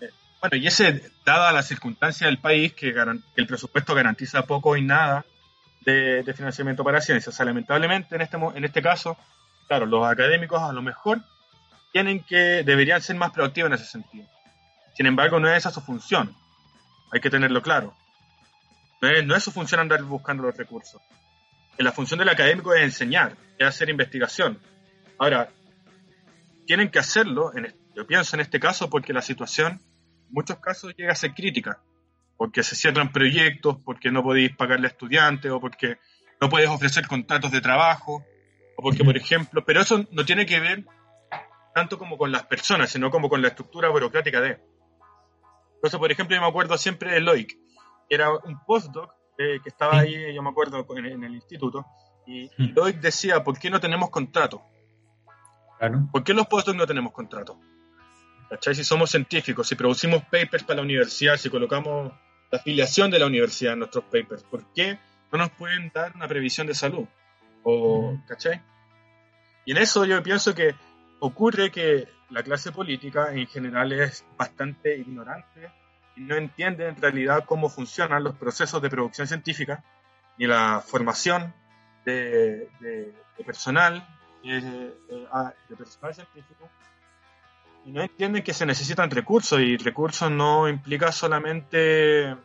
eh, bueno, y ese, dada la circunstancia del país, que, que el presupuesto garantiza poco y nada, de, financiamiento para ciencia. O sea, lamentablemente en este, en este caso, claro, los académicos a lo mejor tienen que, deberían ser más proactivos en ese sentido. Sin embargo, no es esa su función. Hay que tenerlo claro. No es, no es su función andar buscando los recursos. La función del académico es enseñar, es hacer investigación. Ahora, tienen que hacerlo, en, yo pienso en este caso, porque la situación, en muchos casos, llega a ser crítica porque se cierran proyectos, porque no podéis pagarle a estudiantes o porque no puedes ofrecer contratos de trabajo, o porque, por ejemplo, pero eso no tiene que ver tanto como con las personas, sino como con la estructura burocrática de. Entonces, por ejemplo, yo me acuerdo siempre de Loic, que era un postdoc eh, que estaba ahí, yo me acuerdo, en, el instituto, y, Loic decía, ¿por qué no tenemos contrato? Claro. ¿Por qué los postdocs no tenemos contrato? ¿Cachai? Si somos científicos, si producimos papers para la universidad, si colocamos la afiliación de la universidad en nuestros papers. ¿Por qué no nos pueden dar una previsión de salud? O, ¿Cachai? Y en eso yo pienso que ocurre que la clase política en general es bastante ignorante y no entiende en realidad cómo funcionan los procesos de producción científica ni la formación de, personal, eh, eh, ah, de personal científico. Y no entienden que se necesitan recursos y recursos no implica solamente, eh,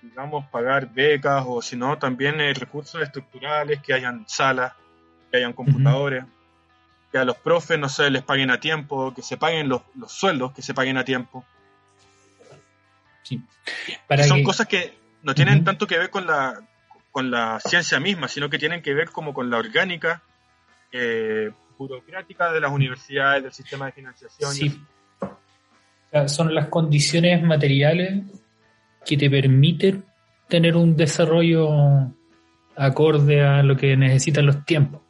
digamos, pagar becas o sino también eh, recursos estructurales, que hayan salas, que hayan computadores, que a los profes no se les paguen a tiempo, que se paguen los, los sueldos, que se paguen a tiempo. Sí. Para son cosas que no tienen tanto que ver con la, con la ciencia misma, sino que tienen que ver como con la orgánica eh, burocrática de las universidades, del sistema de financiación. Sí. son las condiciones materiales que te permiten tener un desarrollo acorde a lo que necesitan los tiempos.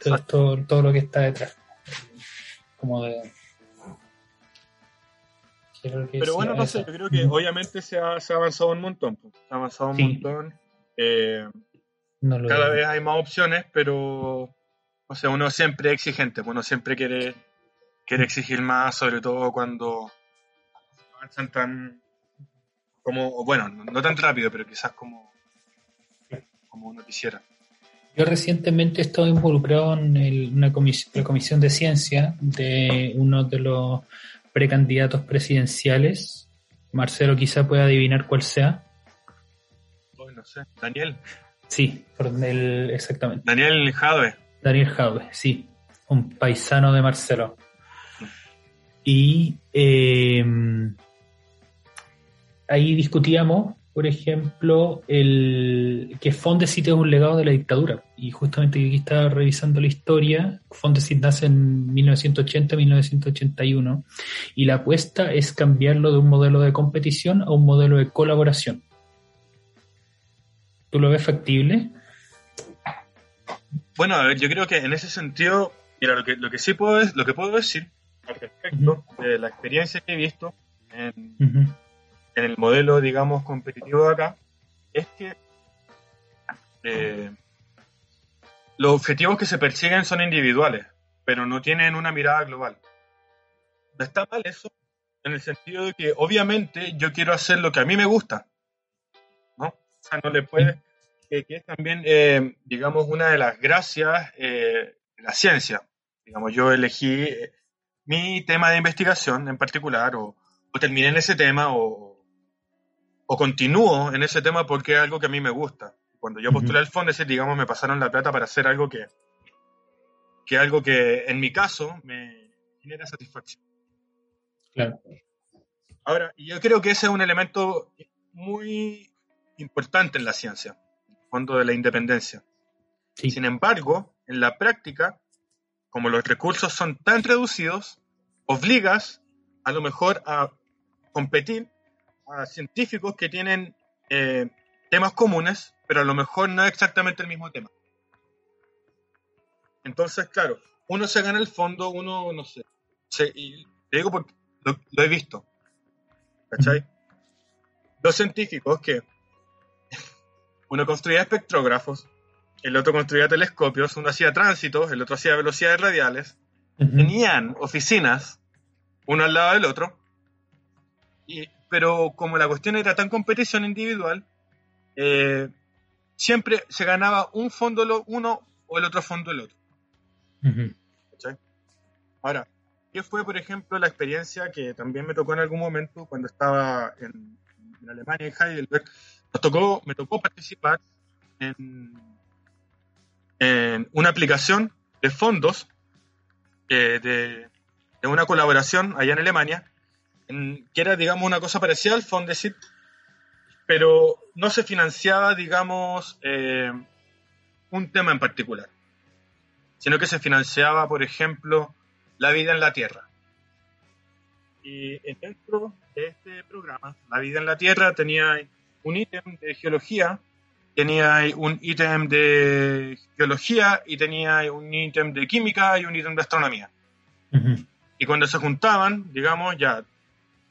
Todo, todo, lo que está detrás. Como de. Pero bueno, no sé, yo creo que obviamente se ha, se ha, avanzado un montón. Pues. Se ha avanzado un montón. Eh, cada vez hay más opciones, pero o sea, uno siempre es exigente, uno siempre quiere, quiere exigir más, sobre todo cuando avanzan tan como, bueno, no tan rápido, pero quizás como, como uno quisiera. Yo recientemente he estado involucrado en una comisión, la comisión de ciencia de uno de los precandidatos presidenciales. Marcelo quizá pueda adivinar cuál sea. no sé, Daniel. Sí, por el, exactamente. Daniel Jadwe. Daniel Jadwe, sí, un paisano de Marcelo. Y eh, ahí discutíamos, por ejemplo, el que Fondesit es un legado de la dictadura. Y justamente aquí estaba revisando la historia. Fondesit nace en 1980-1981 y la apuesta es cambiarlo de un modelo de competición a un modelo de colaboración. ¿Tú lo ves factible? Bueno, a ver, yo creo que en ese sentido, mira, lo que, lo que sí puedo, lo que puedo decir al respecto de la experiencia que he visto en, en el modelo, digamos, competitivo de acá, es que eh, los objetivos que se persiguen son individuales, pero no tienen una mirada global. Está mal eso, en el sentido de que obviamente yo quiero hacer lo que a mí me gusta, ¿no? O sea, no le puede, que, es también, eh, digamos, una de las gracias eh, de la ciencia. Digamos, yo elegí mi tema de investigación en particular, o, o terminé en ese tema, o, o continúo en ese tema porque es algo que a mí me gusta. Cuando yo postulé al fondo, digamos, me pasaron la plata para hacer algo que, que algo que en mi caso me genera satisfacción. Claro. Ahora, yo creo que ese es un elemento muy importante en la ciencia, el fondo de la independencia. Sin embargo, en la práctica, como los recursos son tan reducidos, obligas a lo mejor a competir a científicos que tienen eh, temas comunes, pero a lo mejor no es exactamente el mismo tema. Entonces, claro, uno se gana el fondo, uno, no sé, y te digo porque lo, he visto, ¿cachai? Dos científicos que uno construía espectrógrafos, el otro construía telescopios, uno hacía tránsitos, el otro hacía velocidades radiales, tenían oficinas, uno al lado del otro, y pero como la cuestión era tan competición individual, eh, siempre se ganaba un fondo uno o el otro fondo el otro. Ahora, ¿qué fue, por ejemplo, la experiencia que también me tocó en algún momento cuando estaba en, Alemania, en Heidelberg? Nos tocó, me tocó participar en, una aplicación de fondos eh, de, de, una colaboración allá en Alemania que era, digamos, una cosa parecida al Fondesit, pero no se financiaba, digamos, eh, un tema en particular, sino que se financiaba, por ejemplo, la vida en la Tierra. Y dentro de este programa, La vida en la Tierra, tenía un ítem de geología, tenía un ítem de geología y tenía un ítem de química y un ítem de astronomía. Y cuando se juntaban, digamos, ya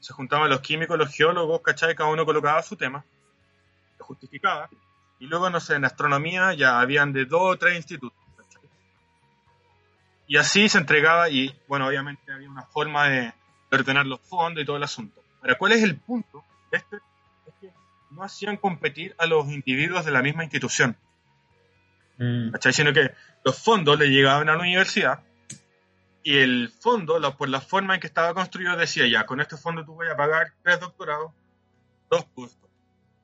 se juntaban los químicos, los geólogos, ¿cachai? Cada uno colocaba su tema, lo justificaba, y luego, no sé, en astronomía ya habían de dos o tres institutos, ¿cachai? Y así se entregaba, y bueno, obviamente había una forma de, ordenar los fondos y todo el asunto. Ahora, ¿cuál es el punto este? Es que no hacían competir a los individuos de la misma institución. Mm. ¿Cachai? Sino que los fondos le llegaban a la universidad y el fondo, por la forma en que estaba construido, decía ya, con este fondo tú vas a pagar tres doctorados, dos cursos,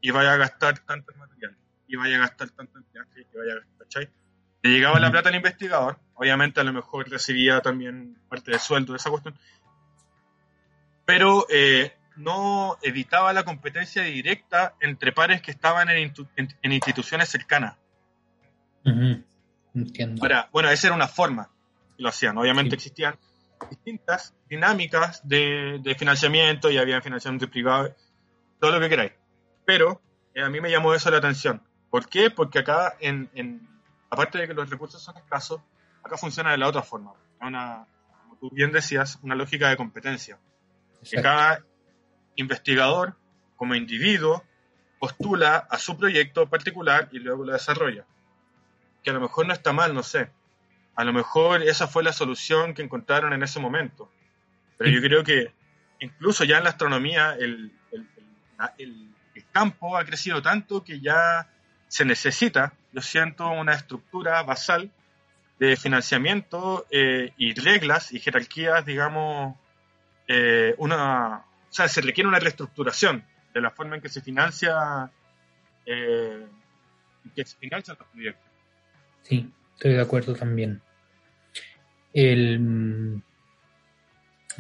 y vaya a gastar tanto en material, y vaya a gastar tanto en viaje, y vaya a gastar, Le llegaba la plata al investigador, obviamente a lo mejor recibía también parte del sueldo de esa cuestión, pero eh, no evitaba la competencia directa entre pares que estaban en, en- en instituciones cercanas. Ujú. Entiendo. Ahora, bueno, esa era una forma lo hacían. Obviamente Sí. existían distintas dinámicas de, de financiamiento y había financiamiento privado, todo lo que queráis. Pero eh, a mí me llamó eso la atención. ¿Por qué? Porque acá, en, en- aparte de que los recursos son escasos, acá funciona de la otra forma. Una, como tú bien decías, una lógica de competencia. Que cada investigador, como individuo, postula a su proyecto particular y luego lo desarrolla. Que a lo mejor no está mal, no sé. A lo mejor esa fue la solución que encontraron en ese momento. Pero yo creo que incluso ya en la astronomía el, el- el- el- el campo ha crecido tanto que ya se necesita, yo siento, una estructura basal de financiamiento eh, y reglas y jerarquías, digamos, eh, una, o sea, se requiere una reestructuración de la forma en que se financia, eh, que se financian los proyectos. Sí, estoy de acuerdo también. El,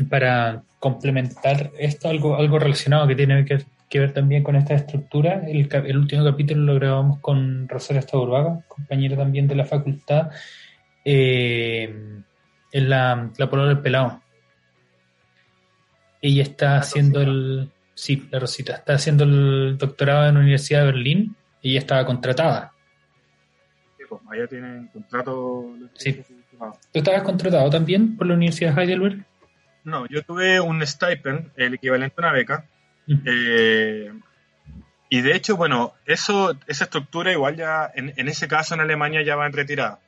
para complementar esto, algo, algo relacionado que tiene que, que ver también con esta estructura, el, último capítulo lo grabamos con Rosario Estaburbaga, compañera también de la facultad, eh, en la, la polola del pelado. Ella está haciendo el... Sí, la Rosita. Está haciendo el doctorado en la Universidad de Berlín. Ella estaba contratada. Sí, pues, allá tienen contrato. Sí. ¿Tú estabas contratado también por la Universidad de Heidelberg? No, yo tuve un stipend, el equivalente a una beca. Eh, y de hecho, bueno, eso, esa estructura igual ya, en, en ese caso en Alemania ya va en retirada.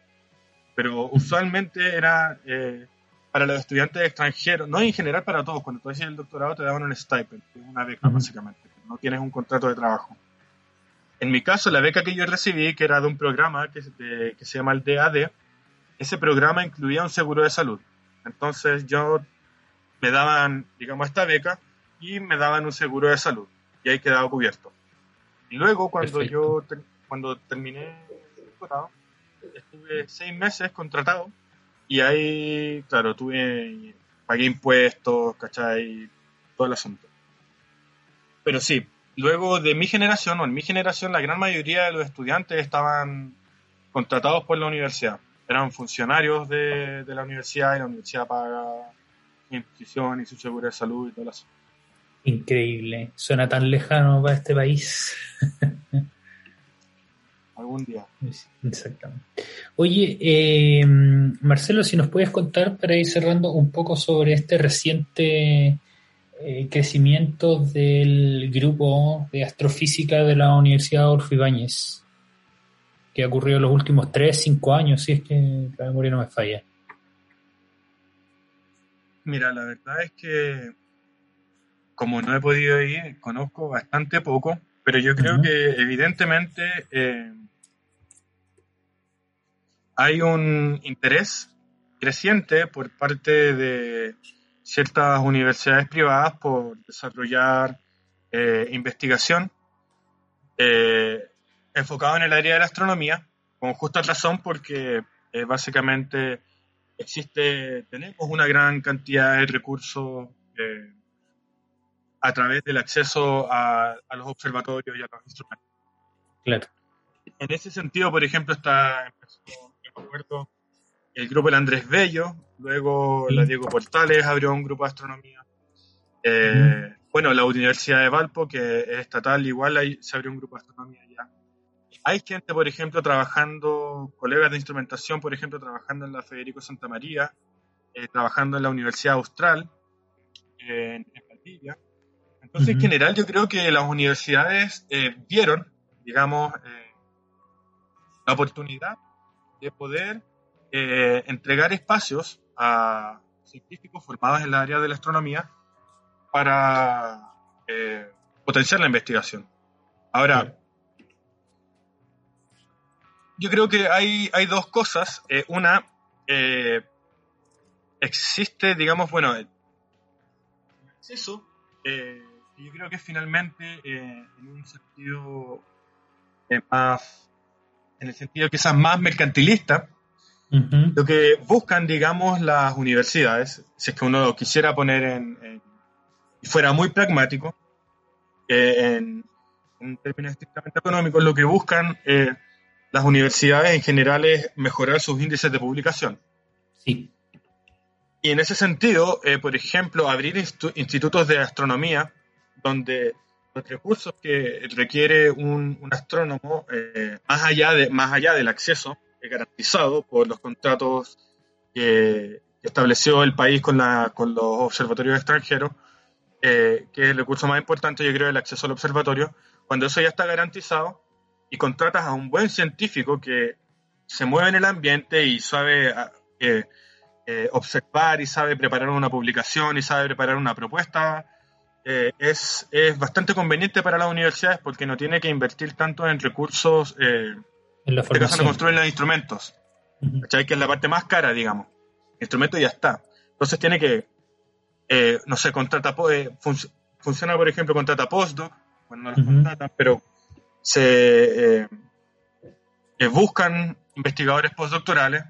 Pero usualmente era eh, para los estudiantes extranjeros, no en general para todos, cuando tú haces el doctorado te daban un stipend, que es una beca básicamente, no tienes un contrato de trabajo. En mi caso, la beca que yo recibí, que era de un programa que, de- que se llama el DAD, ese programa incluía un seguro de salud. Entonces yo me daban, digamos, esta beca y me daban un seguro de salud y ahí quedaba cubierto. Y luego cuando Perfecto. yo ter- cuando terminé el doctorado, estuve seis meses contratado y ahí, claro, tuve, pagué impuestos, ¿cachai? Todo el asunto. Pero sí, luego de mi generación, o en mi generación, la gran mayoría de los estudiantes estaban contratados por la universidad. Eran funcionarios de, de la universidad y la universidad paga imposición y su seguro de salud y todo eso. Increíble. Suena tan lejano para este país. Algún día. Exactamente. Oye, eh, Marcelo, si nos puedes contar para ir cerrando un poco sobre este reciente eh, crecimiento del grupo de astrofísica de la Universidad Adolfo Ibáñez, que ha ocurrido en los últimos 3, 5 años, si es que la memoria no me falla. Mira, la verdad es que como no he podido ir, conozco bastante poco, pero yo creo que evidentemente eh, hay un interés creciente por parte de ciertas universidades privadas por desarrollar eh, investigación eh, enfocado en el área de la astronomía, con justa razón porque eh, básicamente existe, tenemos una gran cantidad de recursos eh, a través del acceso a, a los observatorios y a los instrumentos. Claro. En ese sentido, por ejemplo, está, empezó, el grupo El Andrés Bello, luego Sí. la Diego Portales abrió un grupo de astronomía. Eh, Bueno, la Universidad de Valpo, que es estatal, igual ahí se abrió un grupo de astronomía ya. Hay gente, por ejemplo, trabajando, colegas de instrumentación, por ejemplo, trabajando en la Federico Santa María, eh, trabajando en la Universidad Austral, eh, en, en Valdivia. Entonces, en Ujú. general, yo creo que las universidades eh, vieron, digamos, eh, la oportunidad de poder eh, entregar espacios a científicos formados en la área de la astronomía para eh, potenciar la investigación. Ahora. Yo creo que hay, hay dos cosas. Eh, una, eh, existe, digamos, bueno, el acceso, eh, yo creo que finalmente, en un sentido más en el sentido quizás más mercantilista, lo que buscan, digamos, las universidades, si es que uno lo quisiera poner en, en- y fuera muy pragmático, en, en términos estrictamente económicos, lo que buscan eh, las universidades en general es mejorar sus índices de publicación. Sí. Y en ese sentido, eh, por ejemplo, abrir institutos de astronomía donde los recursos que requiere un, un astrónomo, eh, más, allá de, más allá del acceso eh, garantizado por los contratos que que estableció el país con, la, con los observatorios extranjeros, eh, que es el recurso más importante, yo creo, el acceso al observatorio, cuando eso ya está garantizado y contratas a un buen científico que se mueve en el ambiente y sabe ah, eh, eh, observar y sabe preparar una publicación y sabe preparar una propuesta, eh, es, es bastante conveniente para las universidades porque no tiene que invertir tanto en recursos, En la este caso no construyen los instrumentos, Ujú. ¿cachai? Que es la parte más cara, digamos. El instrumento ya está. Entonces tiene que, no sé, contrata, func- funciona, por ejemplo, contrata postdoc, bueno, no los contratan, pero se eh, eh, buscan investigadores postdoctorales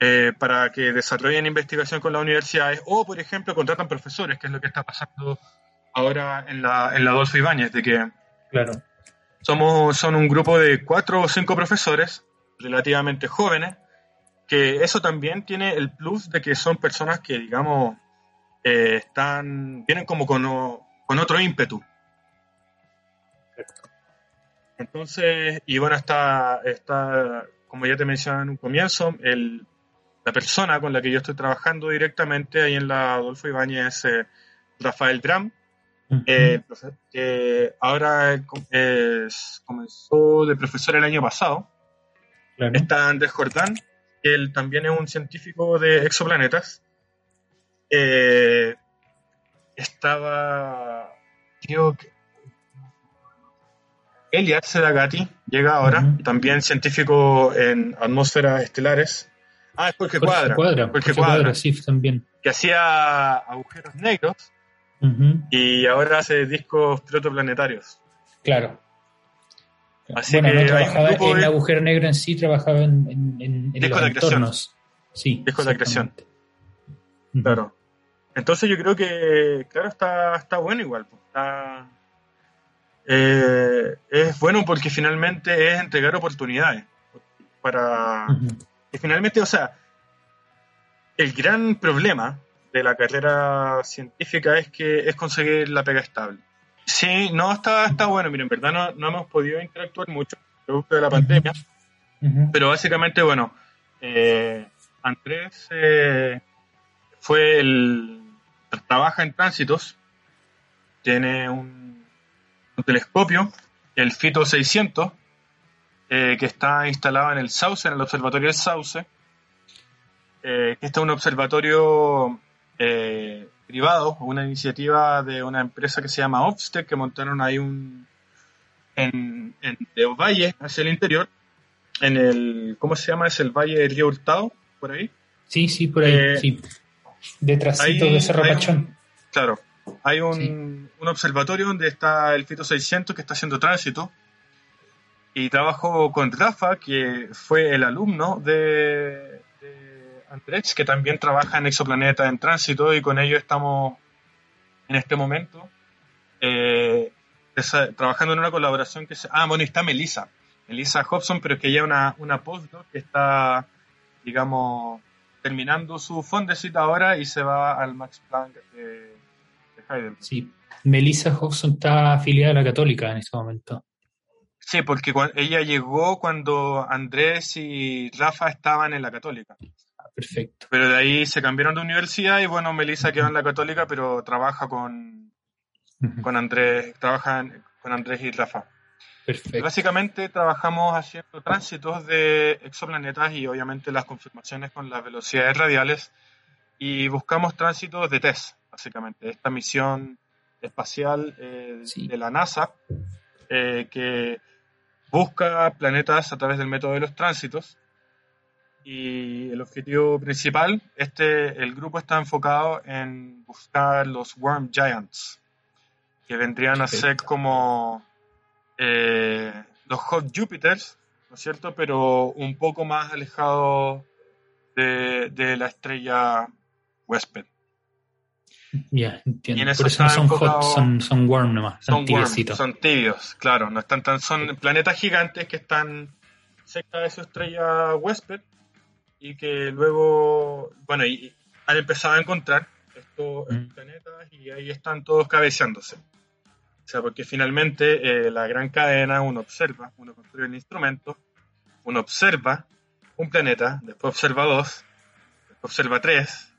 eh, para que desarrollen investigación con las universidades o, por ejemplo, contratan profesores, que es lo que está pasando ahora en la, en la Adolfo Ibáñez, de que Claro. somos, son un grupo de cuatro o cinco profesores relativamente jóvenes, que eso también tiene el plus de que son personas que, digamos, eh, están, vienen como con, o- con otro ímpetu. Entonces, y bueno, está, está, como ya te mencioné en un comienzo, el, la persona con la que yo estoy trabajando directamente ahí en la Adolfo Ibáñez es eh, Rafael Dram, Ujú. eh, que ahora es- comenzó de profesor el año pasado. Claro. Está Andrés Jordán, que él también es un científico de exoplanetas. Eh, estaba, creo que Elias Sedagati llega ahora, también científico en atmósferas estelares. Ah, es Jorge, Jorge Cuadra, Cuadra. Jorge Jorge Cuadra, Cuadra, sí, también. que hacía agujeros negros y ahora hace discos protoplanetarios. Claro. Así bueno, que no trabajaba en de- agujero negro en sí, trabajaba en, en, en, los de entornos. Sí. Discos de. Ujú. Claro. Entonces yo creo que, claro, está, está bueno igual. pues, Está, eh, es bueno porque finalmente es entregar oportunidades para... Ujú. que finalmente, o sea, el gran problema de la carrera científica es que es conseguir la pega estable. Sí, no, está, está bueno. Miren, en verdad no, no hemos podido interactuar mucho producto de la pandemia. Pero básicamente, bueno, eh, Andrés eh, fue el. trabaja en tránsitos, tiene un telescopio, el FITO 600, eh, que está instalado en el Sauce, en el observatorio del Sauce. Eh, este es un observatorio eh, privado, una iniciativa de una empresa que se llama Obstec, que montaron ahí un. en, en de Valle, hacia el interior en el, ¿cómo se llama? Es el Valle del Río Hurtado, por ahí. Sí, sí, por ahí, Eh, sí. Detrásito de Cerro un- Pachón. Claro, hay un, Sí. un observatorio donde está el Fito 600 que está haciendo tránsito. Y trabajo con Rafa, que fue el alumno de, de Andrés, que también trabaja en Exoplaneta en tránsito, y con ellos estamos en este momento eh, esa- trabajando en una colaboración que se... Ah, bueno, y está Melissa, Melissa Hobson, pero que ya una, una postdoc que está, digamos, terminando su fondecita ahora y se va al Max Planck de, Sí. Melissa Hobson está afiliada a la Católica en este momento. Sí, porque cua- ella llegó cuando Andrés y Rafa estaban en la Católica. Ah, Perfecto. Pero de ahí se cambiaron de universidad y bueno, Melissa quedó en la Católica, pero trabaja con, con Andrés, trabaja en- con Andrés y Rafa. Perfecto. básicamente trabajamos haciendo tránsitos de exoplanetas y obviamente las confirmaciones con las velocidades radiales y buscamos tránsitos de TESS, básicamente, esta misión espacial eh, Sí. de la NASA eh, que busca planetas a través del método de los tránsitos y el objetivo principal, este, el grupo está enfocado en buscar los Worm Giants, que vendrían a ser como eh, los Hot Jupiters, ¿no es cierto? Pero un poco más alejado de, la estrella huésped. Ya, entiendo. Por eso no son hot, son, son warm nomás, son, son Son tibios, claro, no están tan, son planetas gigantes que están cerca de su estrella huésped y que luego, bueno, y, han empezado a encontrar estos mm. planetas y ahí están todos cabeceándose. O sea, porque finalmente eh, la gran cadena uno observa, uno construye un instrumento, uno observa un planeta, después observa dos, después observa tres,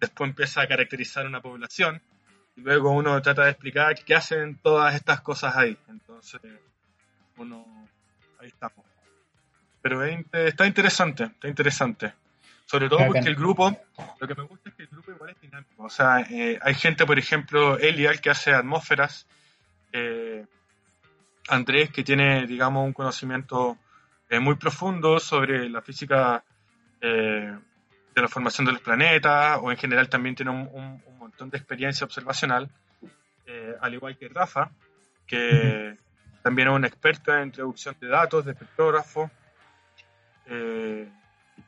después empieza a caracterizar una población y luego uno trata de explicar qué hacen todas estas cosas ahí. Entonces, uno, ahí estamos. Pero está interesante, está interesante. Sobre todo porque el grupo, lo que me gusta es que el grupo igual es dinámico. O sea, eh, hay gente, por ejemplo, Elial, que hace atmósferas, eh, Andrés, que tiene, digamos, un conocimiento eh, muy profundo sobre la física de la formación de los planetas, o en general también tiene un, montón de experiencia observacional, al igual que Rafa, que también es un experto en introducción de datos, de espectrógrafo.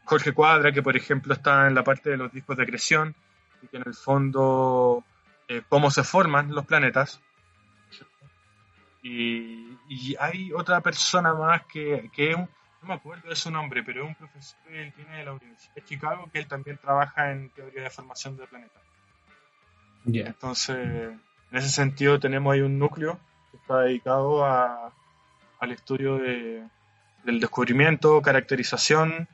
Jorge Cuadra, que por ejemplo está en la parte de los discos de acreción, y que en el fondo eh, cómo se forman los planetas. Y, hay otra persona más que, que no me acuerdo de su nombre, pero es un profesor que tiene de la Universidad de Chicago, que él también trabaja en teoría de formación de planetas. Entonces, en ese sentido tenemos ahí un núcleo que está dedicado a, al estudio de, del descubrimiento, caracterización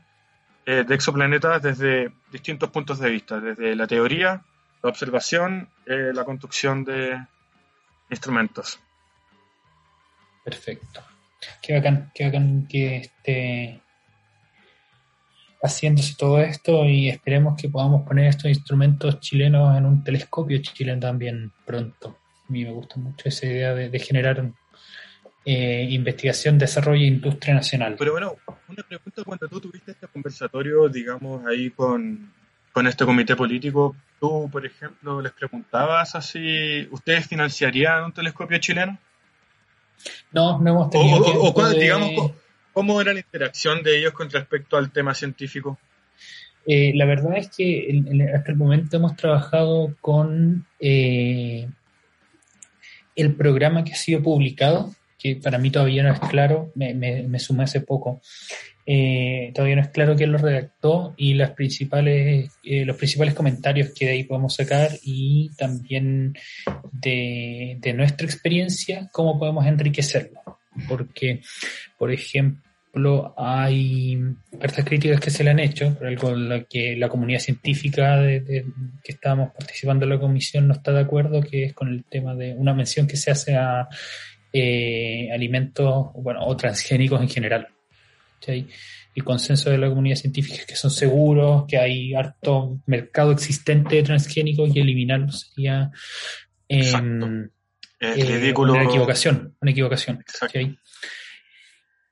eh, de exoplanetas desde distintos puntos de vista, desde la teoría, la observación, eh, la construcción de instrumentos. Perfecto. Qué bacán, qué bacán que esté haciéndose todo esto y esperemos que podamos poner estos instrumentos chilenos en un telescopio chileno también pronto. A mí me gusta mucho esa idea de, generar eh, investigación, Desarrollo e Industria Nacional. Pero bueno, una pregunta, cuando tú tuviste este conversatorio, digamos, ahí con, este comité político, tú, por ejemplo, les preguntabas así, ¿ustedes financiarían un telescopio chileno? No, no hemos tenido... O, digamos, ¿cómo era la interacción de ellos con respecto al tema científico? Eh, la verdad es que hasta el momento hemos trabajado con eh, el programa que ha sido publicado, que para mí todavía no es claro, me, me, sumé hace poco, eh, todavía no es claro quién lo redactó y las principales, eh, los principales comentarios que de ahí podemos sacar y también de, de nuestra experiencia, cómo podemos enriquecerlo. Porque, por ejemplo, hay hartas críticas que se le han hecho, por algo la que la comunidad científica de, que estábamos participando en la comisión no está de acuerdo, que es con el tema de una mención que se hace a eh, alimentos, bueno, o transgénicos en general. El consenso de la comunidad científica es que son seguros, que hay harto mercado existente de transgénicos y eliminarlos sería em, eh, una equivocación, una equivocación.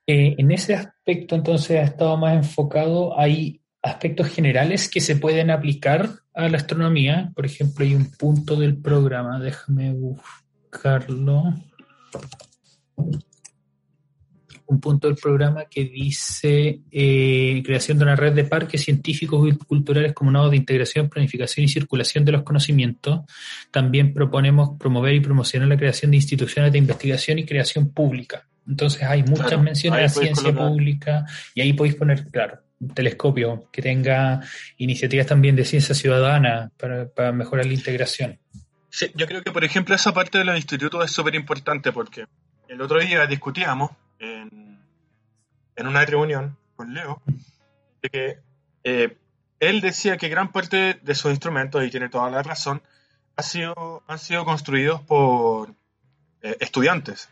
Eh, en ese aspecto entonces ha estado más enfocado, hay aspectos generales que se pueden aplicar a la astronomía, por ejemplo hay un punto del programa, déjame buscarlo un punto del programa que dice eh, creación de una red de parques científicos y culturales como de integración, planificación y circulación de los conocimientos. También proponemos promover y promocionar la creación de instituciones de investigación y creación pública. Entonces hay muchas menciones a ciencia pública y ahí podéis poner, claro, un telescopio que tenga iniciativas también de ciencia ciudadana para, para mejorar la integración. Sí, yo creo que, por ejemplo, esa parte de los institutos es súper importante porque el otro día discutíamos en, una reunión con Leo de que eh, él decía que gran parte de sus instrumentos, y tiene toda la razón, ha sido, han sido construidos por eh, estudiantes,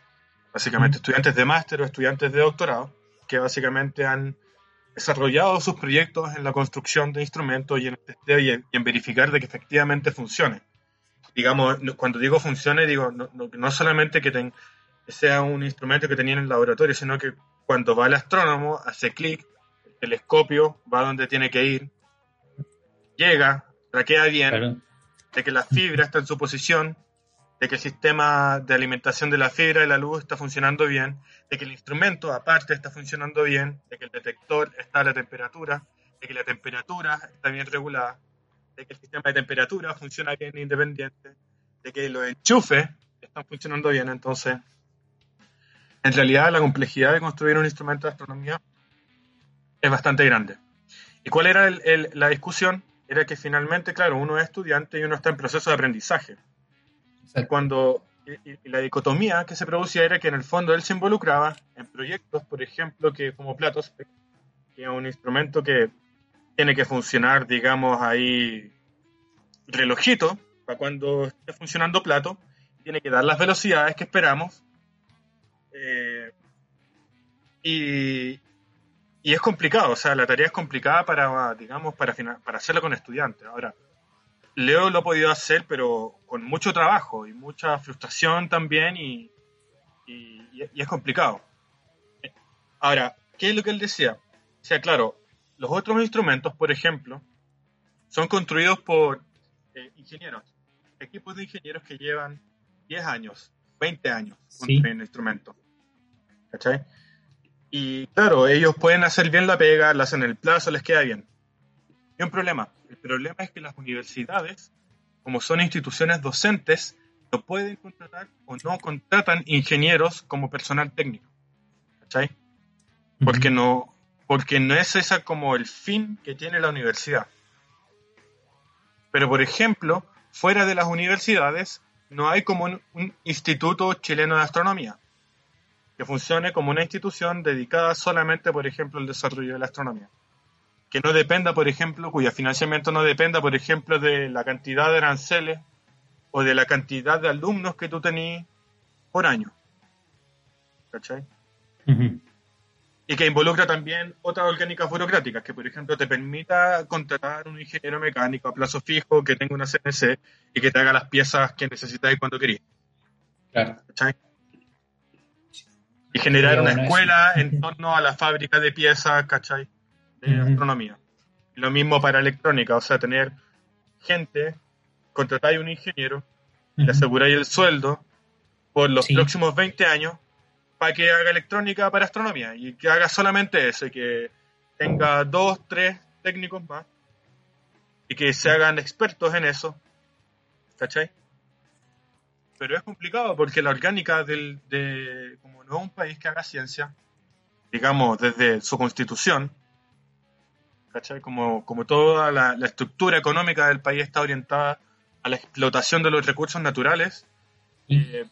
básicamente estudiantes de máster o estudiantes de doctorado, que básicamente han desarrollado sus proyectos en la construcción de instrumentos y en, y en verificar de que efectivamente funcione. Digamos, cuando digo funcione, digo no, no solamente que, ten, sea un instrumento que tenía en el laboratorio, sino que cuando va el astrónomo, hace clic, el telescopio va donde tiene que ir, llega, traquea bien, de que la fibra está en su posición, de que el sistema de alimentación de la fibra de la luz está funcionando bien, de que el instrumento aparte está funcionando bien, de que el detector está a la temperatura, de que la temperatura está bien regulada, de que el sistema de temperatura funciona bien independiente, de que los enchufes están funcionando bien. Entonces, en realidad la complejidad de construir un instrumento de astronomía es bastante grande. ¿Y cuál era la discusión? Era que finalmente, claro, uno es estudiante y uno está en proceso de aprendizaje. Cuando y, la dicotomía que se producía era que en el fondo él se involucraba en proyectos, por ejemplo, que como Platos, que es un instrumento que tiene que funcionar, digamos, ahí relojito, para cuando esté funcionando Plato, tiene que dar las velocidades que esperamos. Eh, y, y, es complicado, o sea, la tarea es complicada para, digamos, para, para hacerlo con estudiantes. Ahora, Leo lo ha podido hacer, pero con mucho trabajo y mucha frustración también, y, y, y es complicado. Ahora, ¿qué es lo que él decía? O sea, claro, los otros instrumentos, por ejemplo, son construidos por eh, ingenieros, equipos de ingenieros que llevan 10 años, 20 años construyendo instrumentos. ¿Cachai? Y claro, ellos pueden hacer bien la pega, la hacen el plazo, les queda bien. Hay un problema. El problema es que las universidades, como son instituciones docentes, no pueden contratar o no contratan ingenieros como personal técnico. ¿Cachai? Porque no, porque no es esa como el fin que tiene la universidad. Pero, por ejemplo, fuera de las universidades no hay como un, instituto chileno de astronomía que funcione como una institución dedicada solamente, por ejemplo, al desarrollo de la astronomía. Que no dependa, por ejemplo, cuyo financiamiento no dependa, por ejemplo, de la cantidad de aranceles o de la cantidad de alumnos que tú tenías por año. ¿Cachai? Y que involucra también otras orgánicas burocráticas, que por ejemplo te permita contratar un ingeniero mecánico a plazo fijo que tenga una CNC y que te haga las piezas que necesitáis cuando queréis. Claro. ¿Cachai? Y generar una escuela en torno a la fábrica de piezas, ¿cachai? De astronomía. lo mismo para electrónica, o sea, tener gente, contratáis un ingeniero, le aseguráis el sueldo por los próximos 20 años para que haga electrónica para astronomía y que haga solamente eso, y que tenga dos, tres técnicos más y que se hagan expertos en eso. ¿Cachai? Pero es complicado porque la orgánica del, de, como no es un país que haga ciencia, digamos, desde su constitución, ¿cachai? Como, como toda la, estructura económica del país está orientada a la explotación de los recursos naturales, eh,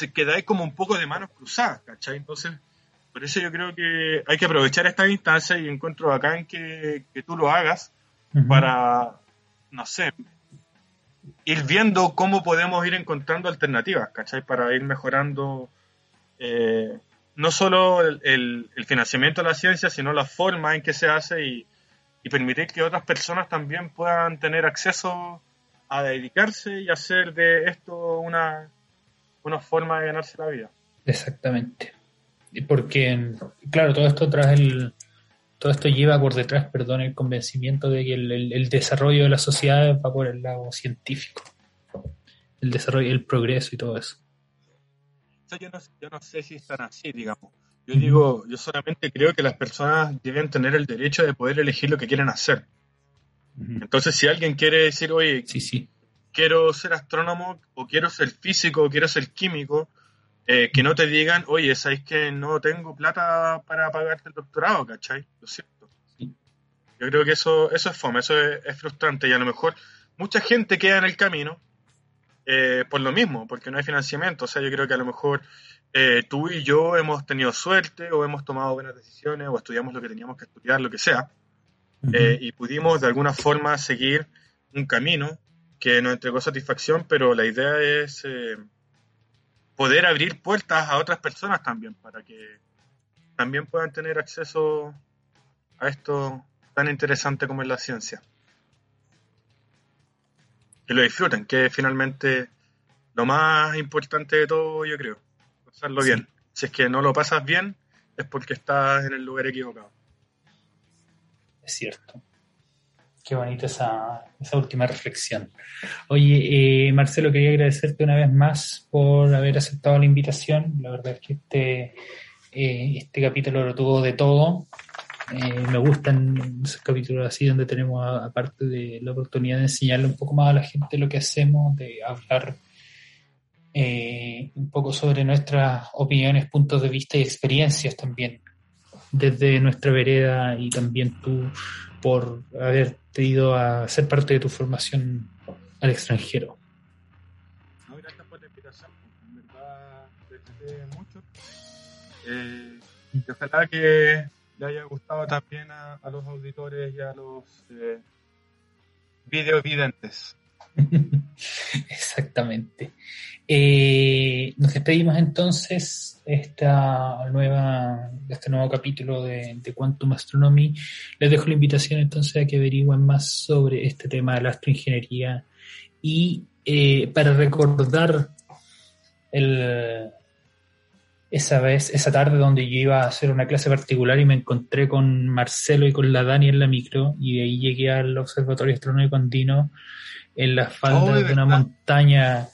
te quedáis como un poco de manos cruzadas, ¿cachai? Entonces, por eso yo creo que hay que aprovechar esta instancia y encuentro bacán que, que tú lo hagas para, no sé, ir viendo cómo podemos ir encontrando alternativas, ¿cachai? Para ir mejorando eh, no solo el, financiamiento de la ciencia, sino la forma en que se hace y, y permitir que otras personas también puedan tener acceso a dedicarse y hacer de esto una, una forma de ganarse la vida. Exactamente. Porque, claro, todo eto tras el, todo esto lleva por detrás, perdón, el convencimiento de que el, desarrollo de la sociedad va por el lado científico. El desarrollo, el progreso y todo eso. Yo no, yo no sé si están así, digamos. Yo digo, yo solamente creo que las personas deben tener el derecho de poder elegir lo que quieren hacer. Entonces, si alguien quiere decir, oye, sí, sí quiero ser astrónomo o quiero ser físico o quiero ser químico, eh, que no te digan, oye, ¿sabes que no tengo plata para pagarte el doctorado? ¿Cachai? Lo siento. Yo creo que eso, eso es fome, eso es, frustrante y a lo mejor mucha gente queda en el camino eh, por lo mismo, porque no hay financiamiento. O sea, yo creo que a lo mejor eh, tú y yo hemos tenido suerte o hemos tomado buenas decisiones o estudiamos lo que teníamos que estudiar, lo que sea, y pudimos de alguna forma seguir un camino que nos entregó satisfacción, pero la idea es eh, poder abrir puertas a otras personas también, para que también puedan tener acceso a esto tan interesante como es la ciencia. Que lo disfruten, que es finalmente lo más importante de todo, yo creo. Pasarlo bien. Si es que no lo pasas bien, es porque estás en el lugar equivocado. Es cierto. Qué bonita esa, esa última reflexión. Oye, eh, Marcelo, quería agradecerte una vez más por haber aceptado la invitación. La verdad es que este, eh, este capítulo lo tuvo de todo. Eh, me gustan esos capítulos así donde tenemos, aparte de la oportunidad de enseñarle un poco más a la gente lo que hacemos, de hablar un poco sobre nuestras opiniones, puntos de vista y experiencias también, desde nuestra vereda y también tú por haber ido a ser parte de tu formación al extranjero. No, gracias por la invitación, en verdad disfruté mucho. Eh, y ojalá que le haya gustado también a, los auditores y a los eh, videovidentes. Exactamente. Eh, nos despedimos entonces esta nueva, este nuevo capítulo de, de, Quantum Astronomy. Les dejo la invitación entonces a que averigüen más sobre este tema de la astroingeniería y eh, para recordar el, esa vez, esa tarde donde yo iba a hacer una clase particular y me encontré con Marcelo y con la Dani en la micro y de ahí llegué al Observatorio Astronómico Andino en las faldas de una montaña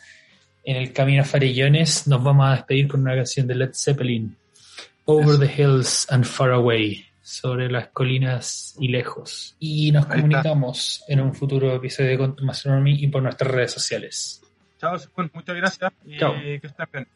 en el camino a Farillones. Nos vamos a despedir con una canción de Led Zeppelin, Over the Hills and Far Away, sobre las colinas y lejos. Y nos comunicamos en un futuro episodio de Quantum Astronomy y por nuestras redes sociales. Chao, muchas gracias y que estén bien.